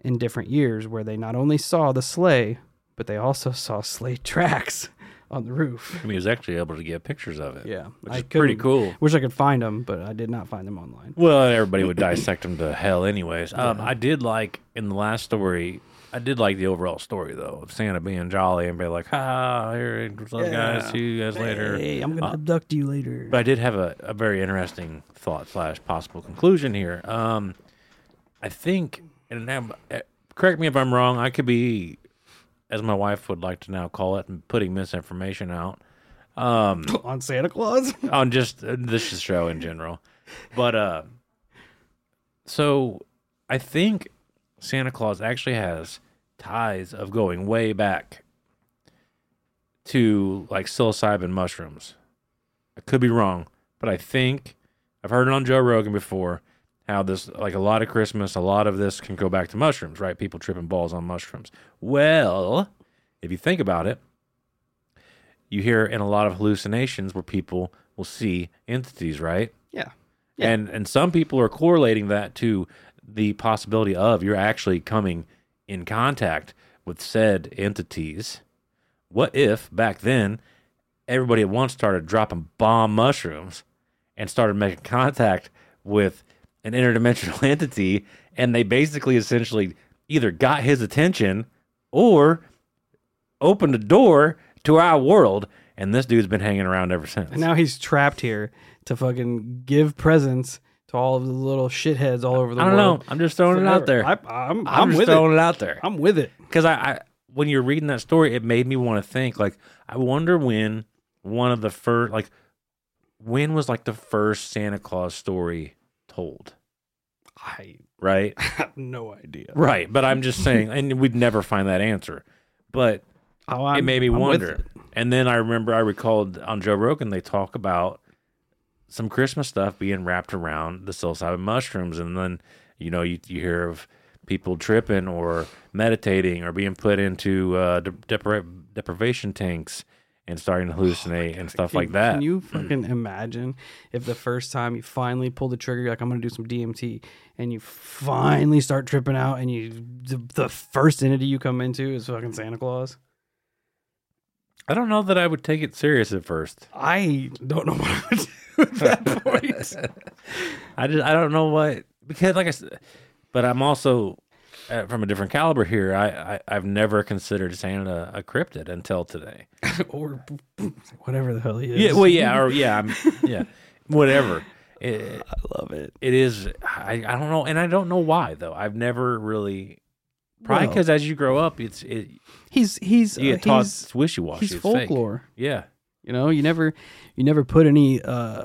in different years where they not only saw the sleigh, but they also saw sleigh tracks on the roof. I mean, he was actually able to get pictures of it. Yeah, which I is pretty cool. Wish I could find them, but I did not find them online. Well, everybody would dissect them to hell, anyways. Um, I did like in the last story. I did like the overall story though of Santa being jolly and be like, "Ha, here, what's up, guys? See you guys later." Hey, I'm gonna Uh, abduct you later. But I did have a, a very interesting thought slash possible conclusion here. Um, I think, and now, uh, correct me if I'm wrong. I could be, as my wife would like to now call it, putting misinformation out on Santa Claus. on just uh, this show in general. But uh, so I think Santa Claus actually has ties of going way back to like psilocybin mushrooms. I could be wrong, but I think I've heard it on Joe Rogan before how this like a lot of Christmas, a lot of this can go back to mushrooms, right? People tripping balls on mushrooms. Well, if you think about it, you hear in a lot of hallucinations where people will see entities, right? yeah. Yeah. And and some people are correlating that to the possibility of you're actually coming in contact with said entities. What if back then everybody at once started dropping bomb mushrooms and started making contact with an interdimensional entity and they basically essentially either got his attention or opened a door to our world and this dude's been hanging around ever since. And now he's trapped here to fucking give presents to all of the little shitheads all over the world. I don't world. know. I'm just throwing it out there. I, I'm, I'm, I'm, just with throwing it. it. out there I'm with it. because I, I, when you're reading that story, it made me want to think. Like, I wonder when one of the first, like, when was like the first Santa Claus story told? I Right, have no idea. right. But I'm just saying, and we'd never find that answer. But Oh, it I'm- made me I'm with wonder. it. And then I remember I recalled on Joe Rogan they talk about some Christmas stuff being wrapped around the psilocybin mushrooms, and then you know you, you hear of people tripping or meditating or being put into uh, de- depri- deprivation tanks and starting to hallucinate and stuff Can- like that. Can you fucking imagine if the first time you finally pull the trigger, you're like I'm gonna do some DMT, and you finally start tripping out, and you the, the first entity you come into is fucking Santa Claus. I don't know that I would take it serious at first. I don't know what I would at that point. I just I don't know what because like I said, but I'm also uh, from a different caliber here. I, I I've never considered Santa a cryptid until today. or whatever the hell he is. Yeah, well, yeah, or yeah, I'm, yeah, whatever. It, I love it. it is. I, I don't know, and I don't know why though. I've never really. Probably Well- because as you grow up, it's it, He's he's you uh, taught wishy washy. he's folklore. Yeah, You know, you never you never put any uh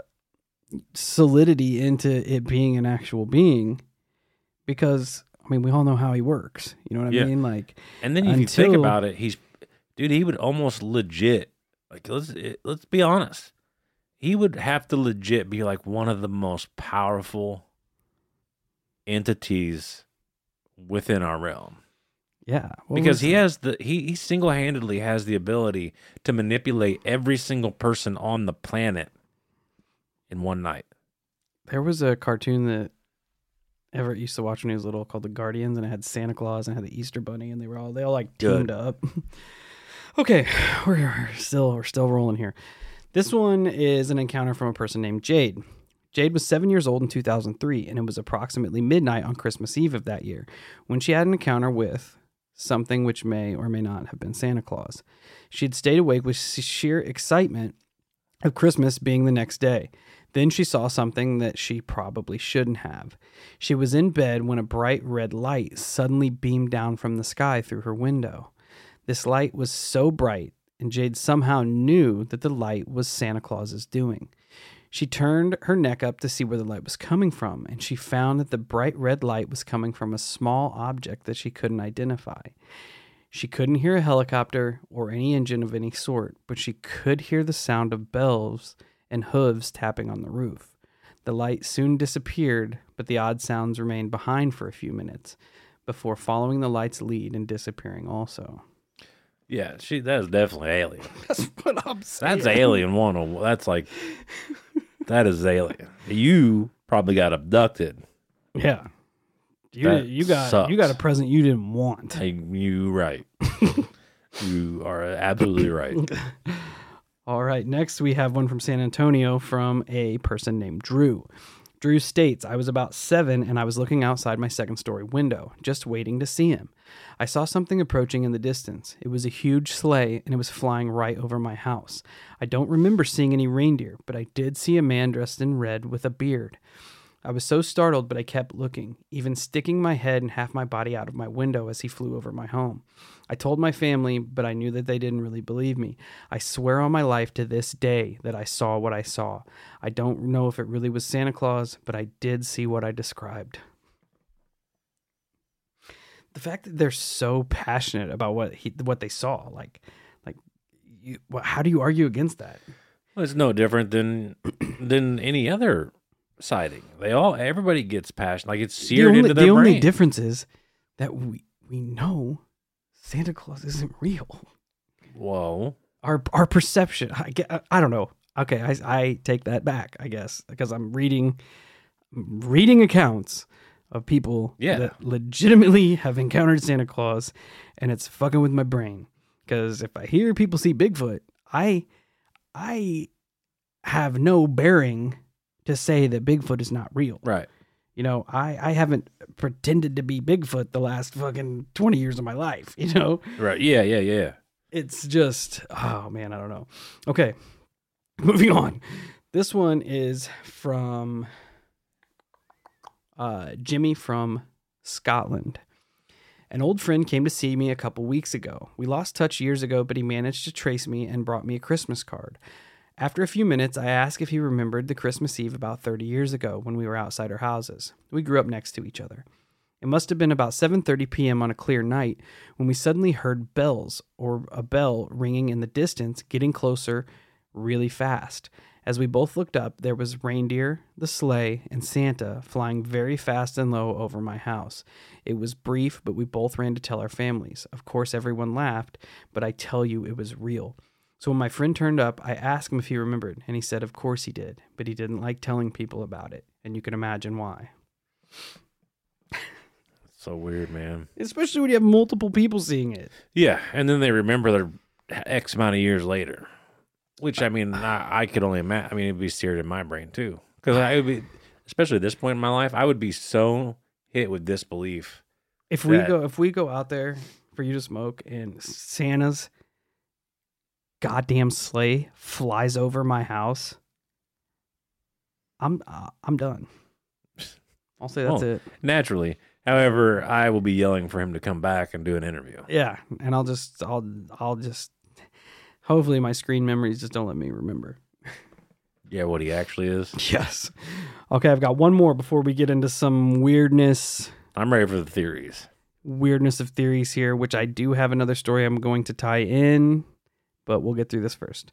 solidity into it being an actual being because I mean we all know how he works. You know what I Yeah. mean? Like and then if you think about it, he's dude. He would almost legit like let's let's be honest. He would have to legit be like one of the most powerful entities within our realm. Yeah. what because he has the he, he single-handedly has the ability to manipulate every single person on the planet in one night there was a cartoon that Everett used to watch when he was little called The Guardians and it had Santa Claus and it had the Easter Bunny and they were all they all like Good. teamed up. okay, we're, we're still we're still rolling here. This one is an encounter from a person named Jade. Jade was seven years old in 2003, and it was approximately midnight on Christmas Eve of that year when she had an encounter with something which may or may not have been Santa Claus. She had stayed awake with sheer excitement of Christmas being the next day. Then she saw something that she probably shouldn't have. She was in bed when a bright red light suddenly beamed down from the sky through her window. This light was so bright, and Jade somehow knew that the light was Santa Claus's doing. She turned her neck up to see where the light was coming from, and she found that the bright red light was coming from a small object that she couldn't identify. She couldn't hear a helicopter or any engine of any sort, but she could hear the sound of bells and hooves tapping on the roof. The light soon disappeared, but the odd sounds remained behind for a few minutes before following the light's lead and disappearing also. yeah she that is definitely alien That's what I'm saying. that's alien one oh- that's like that is alien you probably got abducted Yeah. You, That you got you got a present you didn't want. Hey, you right. you are absolutely right. All right, next we have one from San Antonio from a person named Drew. Drew states, I was about seven and I was looking outside my second story window, just waiting to see him. I saw something approaching in the distance. It was a huge sleigh and it was flying right over my house. I don't remember seeing any reindeer, but I did see a man dressed in red with a beard. I was so startled, but I kept looking, even sticking my head and half my body out of my window as he flew over my home. I told my family, but I knew that they didn't really believe me. I swear on my life to this day that I saw what I saw. I don't know if it really was Santa Claus, but I did see what I described. The fact that they're so passionate about what he, what they saw, like, like, you, how do you argue against that? Well, it's no different than than any other sighting. They all everybody gets passion. Like it's The seared only, into their the only brain. difference is that we we know Santa Claus isn't real. Whoa. our our perception I, get, I don't know okay I, I take that back i guess because i'm reading reading accounts of people Yeah. that legitimately have encountered santa claus and it's fucking with my brain because if i hear people see bigfoot i i have no bearing to say that bigfoot is not real Right. you know i i haven't pretended to be bigfoot the last fucking 20 years of my life you know Right. Yeah. Yeah. Yeah. it's just oh man i don't know okay moving on this one is from uh, jimmy from scotland an old friend came to see me a couple weeks ago we lost touch years ago but he managed to trace me and brought me a christmas card after a few minutes i asked if he remembered the christmas eve about 30 years ago when we were outside our houses we grew up next to each other it must have been about 7:30 p.m. on a clear night when we suddenly heard bells or a bell ringing in the distance, getting closer really fast. As we both looked up, there was reindeer, the sleigh, and Santa flying very fast and low over my house. It was brief, but we both ran to tell our families. Of course, everyone laughed, but I tell you it was real. So when my friend turned up, I asked him if he remembered, and he said of course he did, but he didn't like telling people about it, and you can imagine why. So weird, man. Especially when you have multiple people seeing it. Yeah, and then they remember their X amount of years later, which I mean, I, I could only imagine. I mean, it'd be seared in my brain too, because I would be, especially at this point in my life, I would be so hit with disbelief. If we That- go if we go out there for you to smoke and Santa's goddamn sleigh flies over my house, I'm uh, I'm done. I'll say that's Oh. it. Naturally, however, I will be yelling for him to come back and do an interview. Yeah, and I'll just I'll I'll just hopefully my screen memories just don't let me remember. Yeah, what he actually is. Yes. Okay, I've got one more before we get into some weirdness I'm ready for the theories. weirdness of theories here, which I do have another story I'm going to tie in, but we'll get through this first.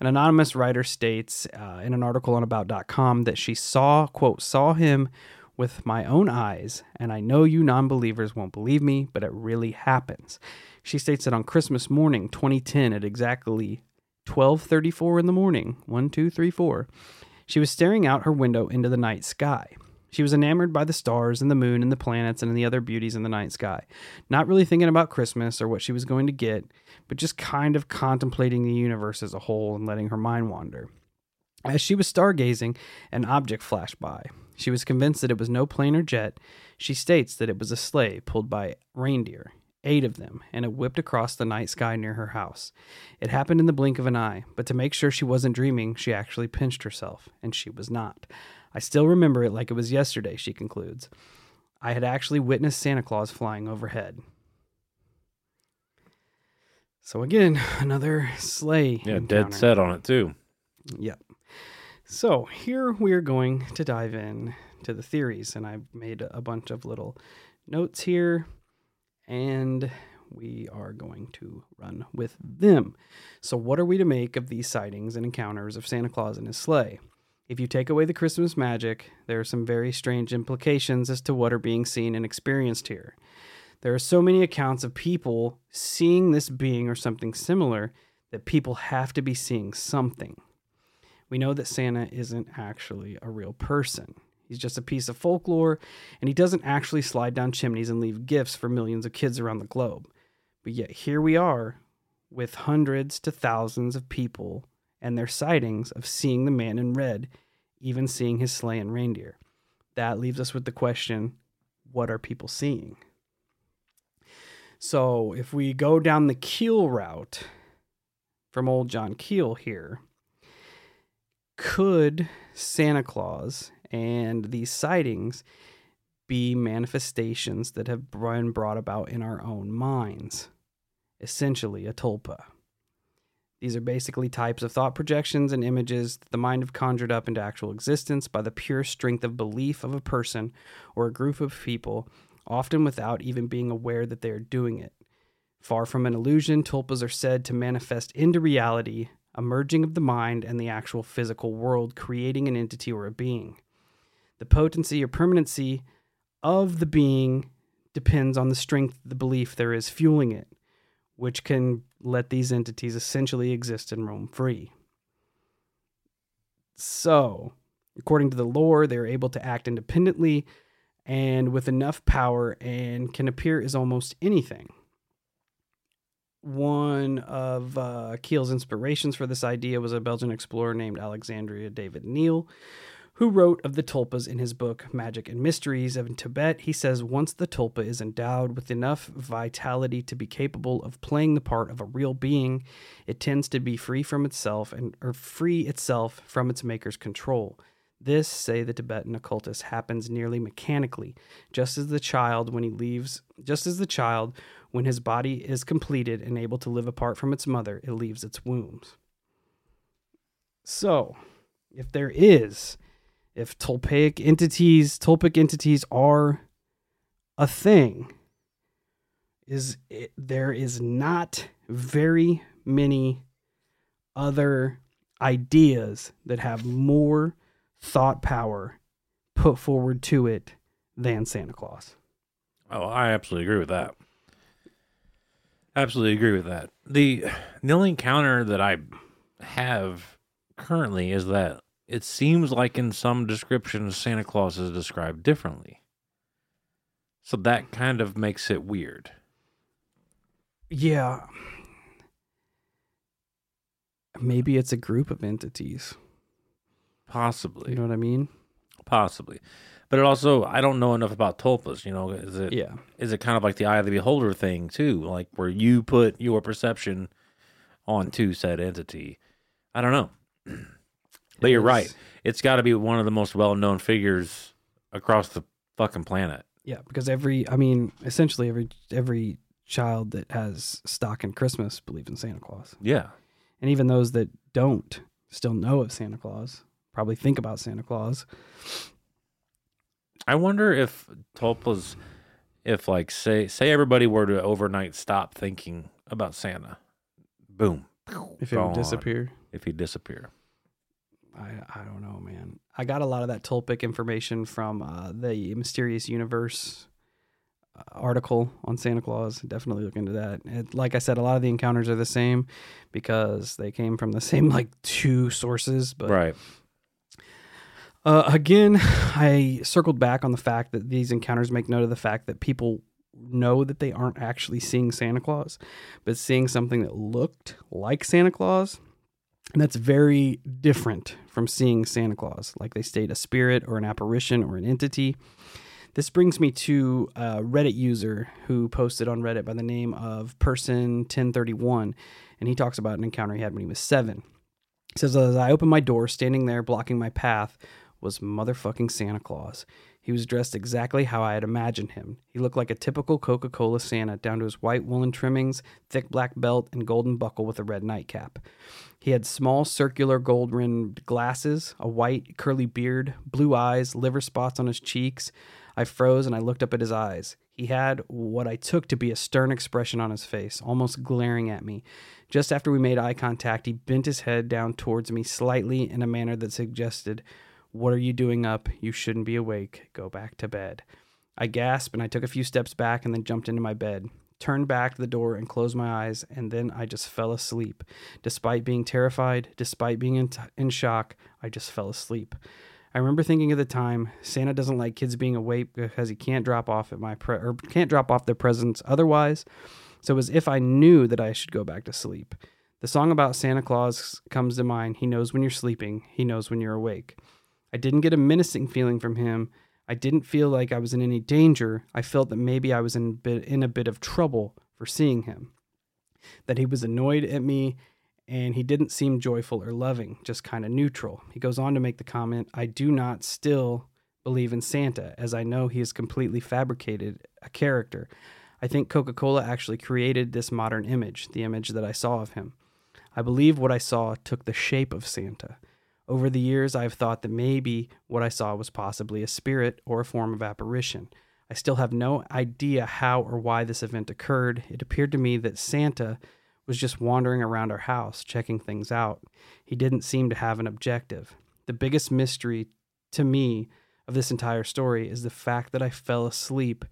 An anonymous writer states uh, in an article on about.com that she saw, quote, saw him with my own eyes, and I know you non believers won't believe me, but it really happens. She states that on Christmas morning, 2010, at exactly 12:34 in the morning, one, two, three, four, she was staring out her window into the night sky. She was enamored by the stars and the moon and the planets and the other beauties in the night sky, not really thinking about Christmas or what she was going to get, but just kind of contemplating the universe as a whole and letting her mind wander. As she was stargazing, an object flashed by. She was convinced that it was no plane or jet. She states that it was a sleigh pulled by reindeer, eight of them, and it whipped across the night sky near her house. It happened in the blink of an eye, but to make sure she wasn't dreaming, she actually pinched herself, and she was not. I still remember it like it was yesterday, she concludes. I had actually witnessed Santa Claus flying overhead. So again, another sleigh. Yeah, encounter. dead set on it too. Yep. So here we are going to dive in to the theories, and I've made a bunch of little notes here, and we are going to run with them. So, what are we to make of these sightings and encounters of Santa Claus and his sleigh? If you take away the Christmas magic, there are some very strange implications as to what are being seen and experienced here. There are so many accounts of people seeing this being or something similar that people have to be seeing something. We know that Santa isn't actually a real person. He's just a piece of folklore, and he doesn't actually slide down chimneys and leave gifts for millions of kids around the globe. But yet, here we are with hundreds to thousands of people and their sightings of seeing the man in red, even seeing his sleigh and reindeer. That leaves us with the question what are people seeing? So, if we go down the Keel route from old John Keel here, could Santa Claus and these sightings be manifestations that have been brought about in our own minds? Essentially, a tulpa. These are basically types of thought projections and images that the mind have conjured up into actual existence by the pure strength of belief of a person or a group of people, often without even being aware that they are doing it. Far from an illusion, tulpas are said to manifest into reality, a merging of the mind and the actual physical world, creating an entity or a being. The potency or permanency of the being depends on the strength the belief there is fueling it, which can let these entities essentially exist and roam free. So, according to the lore, they are able to act independently and with enough power and can appear as almost anything. One of uh, Keel's inspirations for this idea was a Belgian explorer named Alexandria David-Néel, who wrote of the tulpas in his book Magic and Mysteries of Tibet. He says once the tulpa is endowed with enough vitality to be capable of playing the part of a real being, it tends to be free from itself and or free itself from its maker's control. This, say the Tibetan occultists, happens nearly mechanically, just as the child when he leaves just as the child when his body is completed and able to live apart from its mother, it leaves its wombs. So, if there is if tulpaic entities, tulpic entities are a thing, is it, there is not very many other ideas that have more thought power put forward to it than Santa Claus. Oh, I absolutely agree with that. Absolutely agree with that. The the only encounter that I have currently is that it seems like in some descriptions Santa Claus is described differently. So that kind of makes it weird. Yeah. Maybe it's a group of entities. Possibly. You know what I mean? Possibly. But it also I don't know enough about tulpas, you know, is it Yeah. is it kind of like the eye of the beholder thing too, like where you put your perception onto said entity. I don't know. But you're right. It's got to be one of the most well-known figures across the fucking planet. Yeah, because every I mean, essentially every every child that has stock in Christmas believes in Santa Claus. Yeah. And even those that don't still know of Santa Claus, probably think about Santa Claus. I wonder if tulpas, if like say say everybody were to overnight stop thinking about Santa, boom, If it would gone. disappear. If he disappear, I I don't know, man. I got a lot of that Tulpic information from uh, the Mysterious Universe uh, article on Santa Claus. Definitely look into that. And like I said, a lot of the encounters are the same because they came from the same like two sources. But right? uh, again, I circled back on the fact that these encounters make note of the fact that people know that they aren't actually seeing Santa Claus, but seeing something that looked like Santa Claus. And that's very different from seeing Santa Claus, like they state a spirit or an apparition or an entity. This brings me to a Reddit user who posted on Reddit by the name of Person1031, and he talks about an encounter he had when he was seven. He says, As I opened my door, standing there blocking my path was motherfucking Santa Claus. He was dressed exactly how I had imagined him. He looked like a typical Coca Cola Santa, down to his white woolen trimmings, thick black belt, and golden buckle with a red nightcap. He had small circular gold rimmed glasses, a white curly beard, blue eyes, liver spots on his cheeks. I froze and I looked up at his eyes. He had what I took to be a stern expression on his face, almost glaring at me. Just after we made eye contact, he bent his head down towards me slightly in a manner that suggested, What are you doing up? You shouldn't be awake. Go back to bed. I gasped and I took a few steps back and then jumped into my bed, turned back to the door and closed my eyes, and then I just fell asleep. Despite being terrified, despite being in, in shock, I just fell asleep. I remember thinking at the time, Santa doesn't like kids being awake because he can't drop off at my pre- or can't drop off their presents otherwise. So it was if I knew that I should go back to sleep. The song about Santa Claus comes to mind. He knows when you're sleeping. He knows when you're awake. I didn't get a menacing feeling from him. I didn't feel like I was in any danger. I felt that maybe I was in, bit, in a bit of trouble for seeing him. That he was annoyed at me and he didn't seem joyful or loving, just kind of neutral. He goes on to make the comment I do not still believe in Santa, as I know he has completely fabricated a character. I think Coca Cola actually created this modern image, the image that I saw of him. I believe what I saw took the shape of Santa. Over the years, I have thought that maybe what I saw was possibly a spirit or a form of apparition. I still have no idea how or why this event occurred. It appeared to me that Santa was just wandering around our house, checking things out. He didn't seem to have an objective. The biggest mystery to me of this entire story is the fact that I fell asleep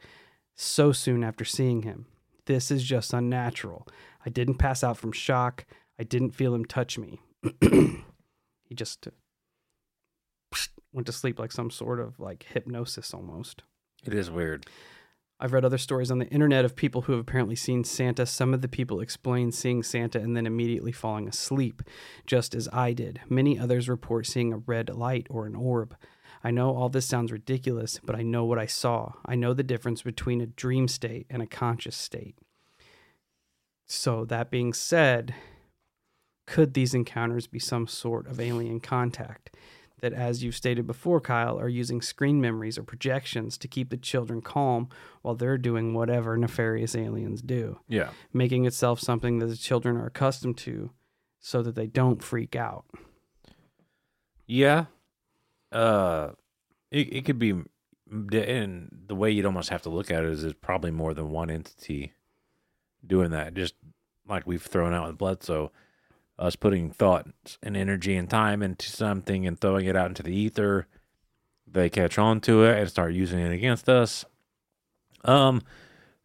so soon after seeing him. This is just unnatural. I didn't pass out from shock. I didn't feel him touch me. he just went to sleep like some sort of like hypnosis almost. It is weird. I've read other stories on the internet of people who have apparently seen Santa. Some of the people explain seeing Santa and then immediately falling asleep, just as I did. Many others report seeing a red light or an orb. I know all this sounds ridiculous, but I know what I saw. I know the difference between a dream state and a conscious state. So, that being said, could these encounters be some sort of alien contact? that, as you've stated before, Kyle, are using screen memories or projections to keep the children calm while they're doing whatever nefarious aliens do. Yeah. Making itself something that the children are accustomed to so that they don't freak out. Yeah. Uh, it, it could be, and the way you'd almost have to look at it is there's probably more than one entity doing that, just like we've thrown out with Bledsoe us putting thought and energy and time into something and throwing it out into the ether, they catch on to it and start using it against us. Um,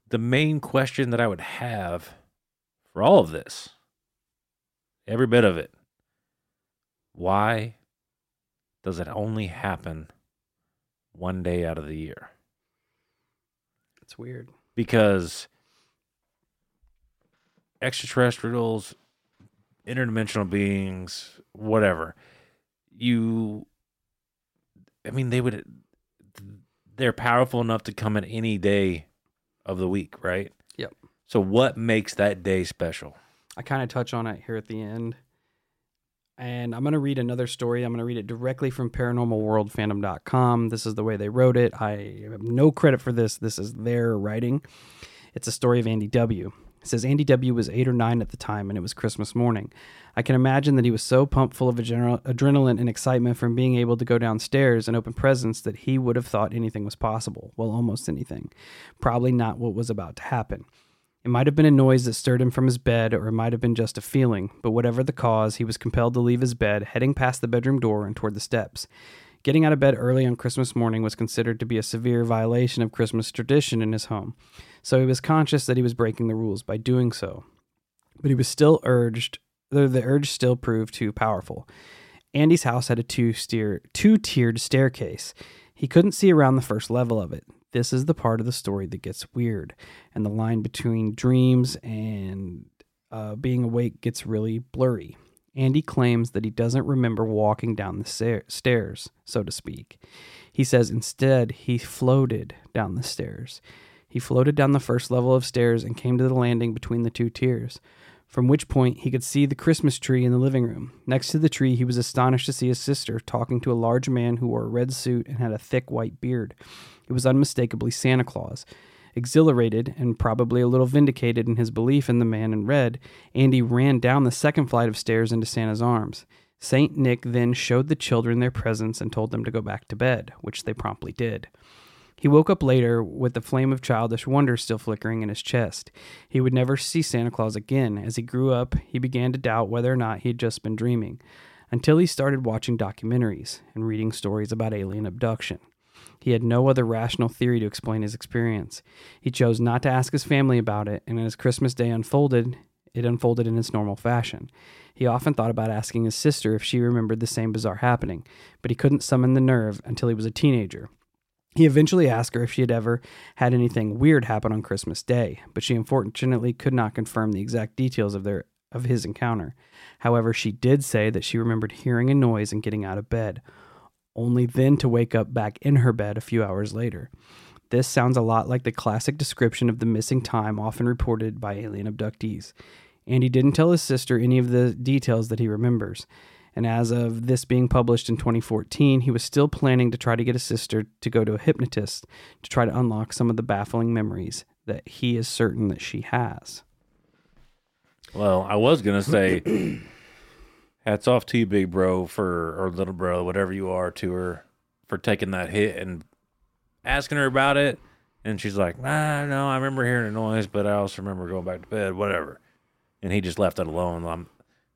the main question that I would have for all of this, every bit of it, why does it only happen one day out of the year? It's weird. Because extraterrestrials interdimensional beings, whatever. You, I mean, they would, they're powerful enough to come at any day of the week, right? Yep. So, what makes that day special? I kind of touch on it here at the end. And I'm going to read another story. I'm going to read it directly from paranormalworldfandom.com. This is the way they wrote it. I have no credit for this. This is their writing. It's a story of Andy W. It says Andy W was eight or nine at the time, and it was Christmas morning. I can imagine that he was so pumped full of adrenaline and excitement from being able to go downstairs and open presents that he would have thought anything was possible. Well, almost anything. Probably not what was about to happen. It might have been a noise that stirred him from his bed, or it might have been just a feeling, but whatever the cause, he was compelled to leave his bed, heading past the bedroom door and toward the steps. Getting out of bed early on Christmas morning was considered to be a severe violation of Christmas tradition in his home so he was conscious that he was breaking the rules by doing so. But he was still urged, though the urge still proved too powerful. Andy's house had a two steer two tiered staircase. He couldn't see around the first level of it. This is the part of the story that gets weird, and the line between dreams and uh, being awake gets really blurry. Andy claims that he doesn't remember walking down the stairs, so to speak. He says instead he floated down the stairs. He floated down the first level of stairs and came to the landing between the two tiers, from which point he could see the Christmas tree in the living room. Next to the tree, he was astonished to see his sister talking to a large man who wore a red suit and had a thick white beard. It was unmistakably Santa Claus. Exhilarated and probably a little vindicated in his belief in the man in red, Andy ran down the second flight of stairs into Santa's arms. St. Nick then showed the children their presents and told them to go back to bed, which they promptly did. He woke up later with the flame of childish wonder still flickering in his chest. He would never see Santa Claus again. As he grew up, he began to doubt whether or not he had just been dreaming, until he started watching documentaries and reading stories about alien abduction. He had no other rational theory to explain his experience. He chose not to ask his family about it, and as Christmas Day unfolded, it unfolded in its normal fashion. He often thought about asking his sister if she remembered the same bizarre happening, but he couldn't summon the nerve until he was a teenager. He eventually asked her if she had ever had anything weird happen on Christmas Day, but she unfortunately could not confirm the exact details of their of his encounter. However, she did say that she remembered hearing a noise and getting out of bed, only then to wake up back in her bed a few hours later. This sounds a lot like the classic description of the missing time often reported by alien abductees. And he didn't tell his sister any of the details that he remembers. And as of this being published in 2014, he was still planning to try to get his sister to go to a hypnotist to try to unlock some of the baffling memories that he is certain that she has. Well, I was gonna say, hats off to you, big bro, for or little bro, whatever you are, to her for taking that hit and asking her about it. And she's like, ah, no, I remember hearing a noise, but I also remember going back to bed, whatever. And he just left it alone. I'm,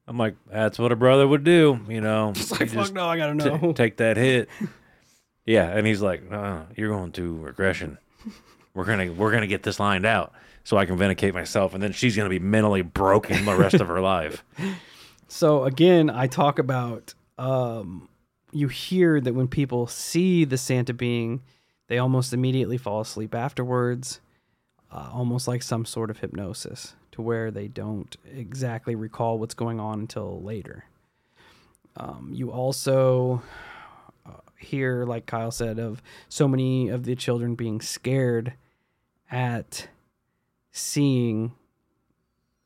I'm like, that's what a brother would do, you know. It's like, fuck no, I gotta t- know. take that hit. yeah, and he's like, uh, you're going to regression. We're gonna we're gonna get this lined out so I can vindicate myself, and then she's gonna be mentally broken the rest of her life. So again, I talk about um, you hear that when people see the Santa being, they almost immediately fall asleep afterwards, uh, almost like some sort of hypnosis, to where they don't exactly recall what's going on until later. Um, you also uh, hear, like Kyle said, of so many of the children being scared at seeing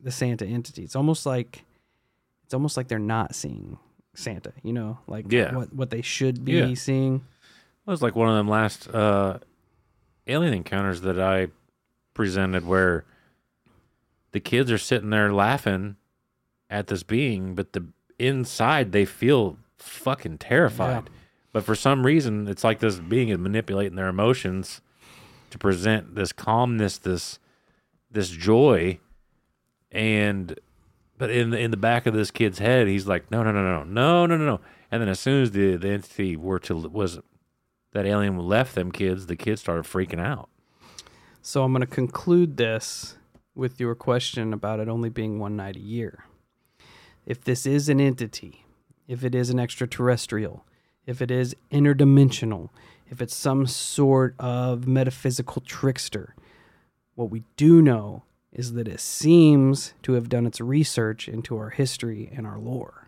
the Santa entity. It's almost like it's almost like they're not seeing Santa, you know, like Yeah. what what they should be Yeah. seeing. It was like one of them last uh, alien encounters that I presented where the kids are sitting there laughing at this being, but the inside they feel fucking terrified. But for some reason, it's like this being is manipulating their emotions to present this calmness, this this joy, and but in the, in the back of this kid's head, he's like, no, no, no, no, no, no, no, no. And then as soon as the the entity were to was that alien left them kids, the kids started freaking out. So I'm going to conclude this with your question about it only being one night a year. If this is an entity, if it is an extraterrestrial, if it is interdimensional, if it's some sort of metaphysical trickster, what we do know is that it seems to have done its research into our history and our lore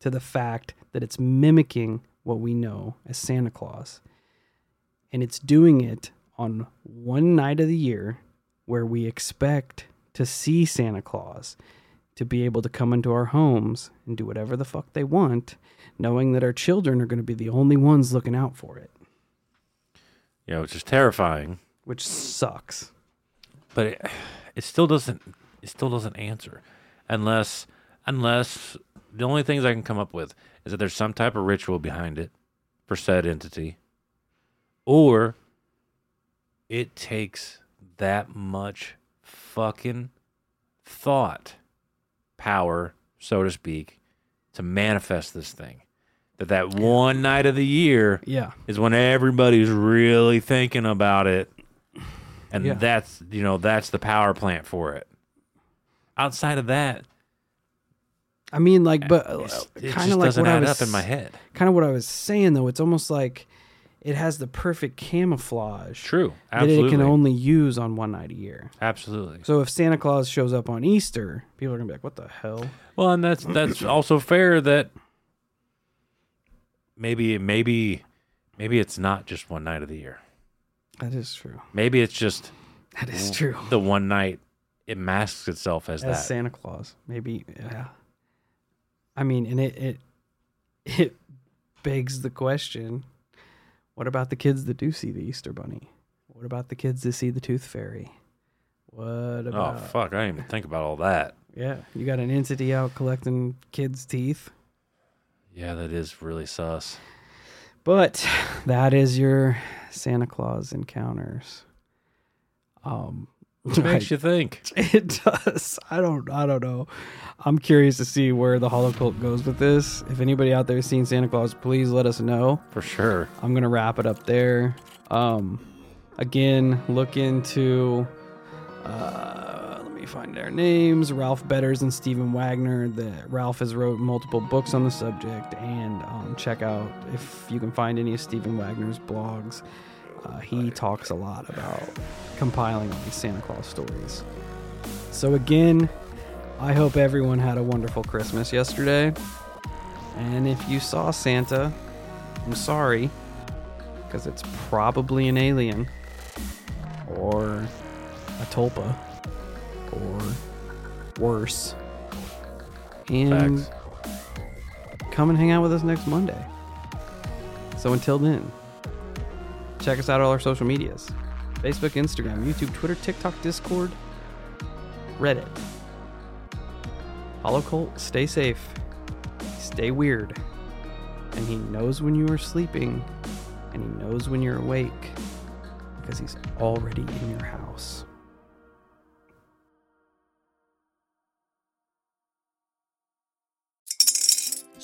to the fact that it's mimicking what we know as Santa Claus. And it's doing it on one night of the year where we expect to see Santa Claus to be able to come into our homes and do whatever the fuck they want, knowing that our children are going to be the only ones looking out for it, know, it's just terrifying. which sucks. but it, it still doesn't it still doesn't answer unless unless the only things I can come up with is that there's some type of ritual behind it for said entity or it takes that much fucking thought power so to speak to manifest this thing. That that one night of the year Yeah. is when everybody's really thinking about it and Yeah. that's you know that's the power plant for it outside of that I mean, like, but uh, it kind just of like doesn't what I was up in my head Kind of what I was saying though. It's almost like it has the perfect camouflage true that it can only use on one night a year. absolutely So if Santa Claus shows up on Easter, people are gonna be like, "What the hell?" well and that's that's also fair that maybe maybe maybe it's not just one night of the year That is true. maybe it's just That is true. the one night it masks itself as, As that Santa Claus, maybe. Yeah. I mean, and it it it begs the question: What about the kids that do see the Easter Bunny? What about the kids that see the Tooth Fairy? What oh, about? oh fuck i didn't even think about all that Yeah, you got an entity out collecting kids' teeth. yeah that is really sus But that is your Santa Claus encounters. Um, what makes you think It does. I don't. I don't know. I'm curious to see where the holocult goes with this. If anybody out there has seen Santa Claus, please let us know. for sure I'm gonna wrap it up there. Um, again, look into. Uh, me find their names. Ralph Betters and Stephen Wagner. The Ralph has wrote multiple books on the subject, and um, check out if you can find any of Stephen Wagner's blogs. Uh, he talks a lot about compiling all these Santa Claus stories. So again, I hope everyone had a wonderful Christmas yesterday. And if you saw Santa, I'm sorry, because it's probably an alien or a tulpa or worse. And Facts. come and hang out with us next Monday. So until then, check us out on all our social medias Facebook, Instagram, YouTube, Twitter, TikTok, Discord, Reddit. Holocult, stay safe, stay weird. And he knows when you are sleeping, and he knows when you're awake, because he's already in your house.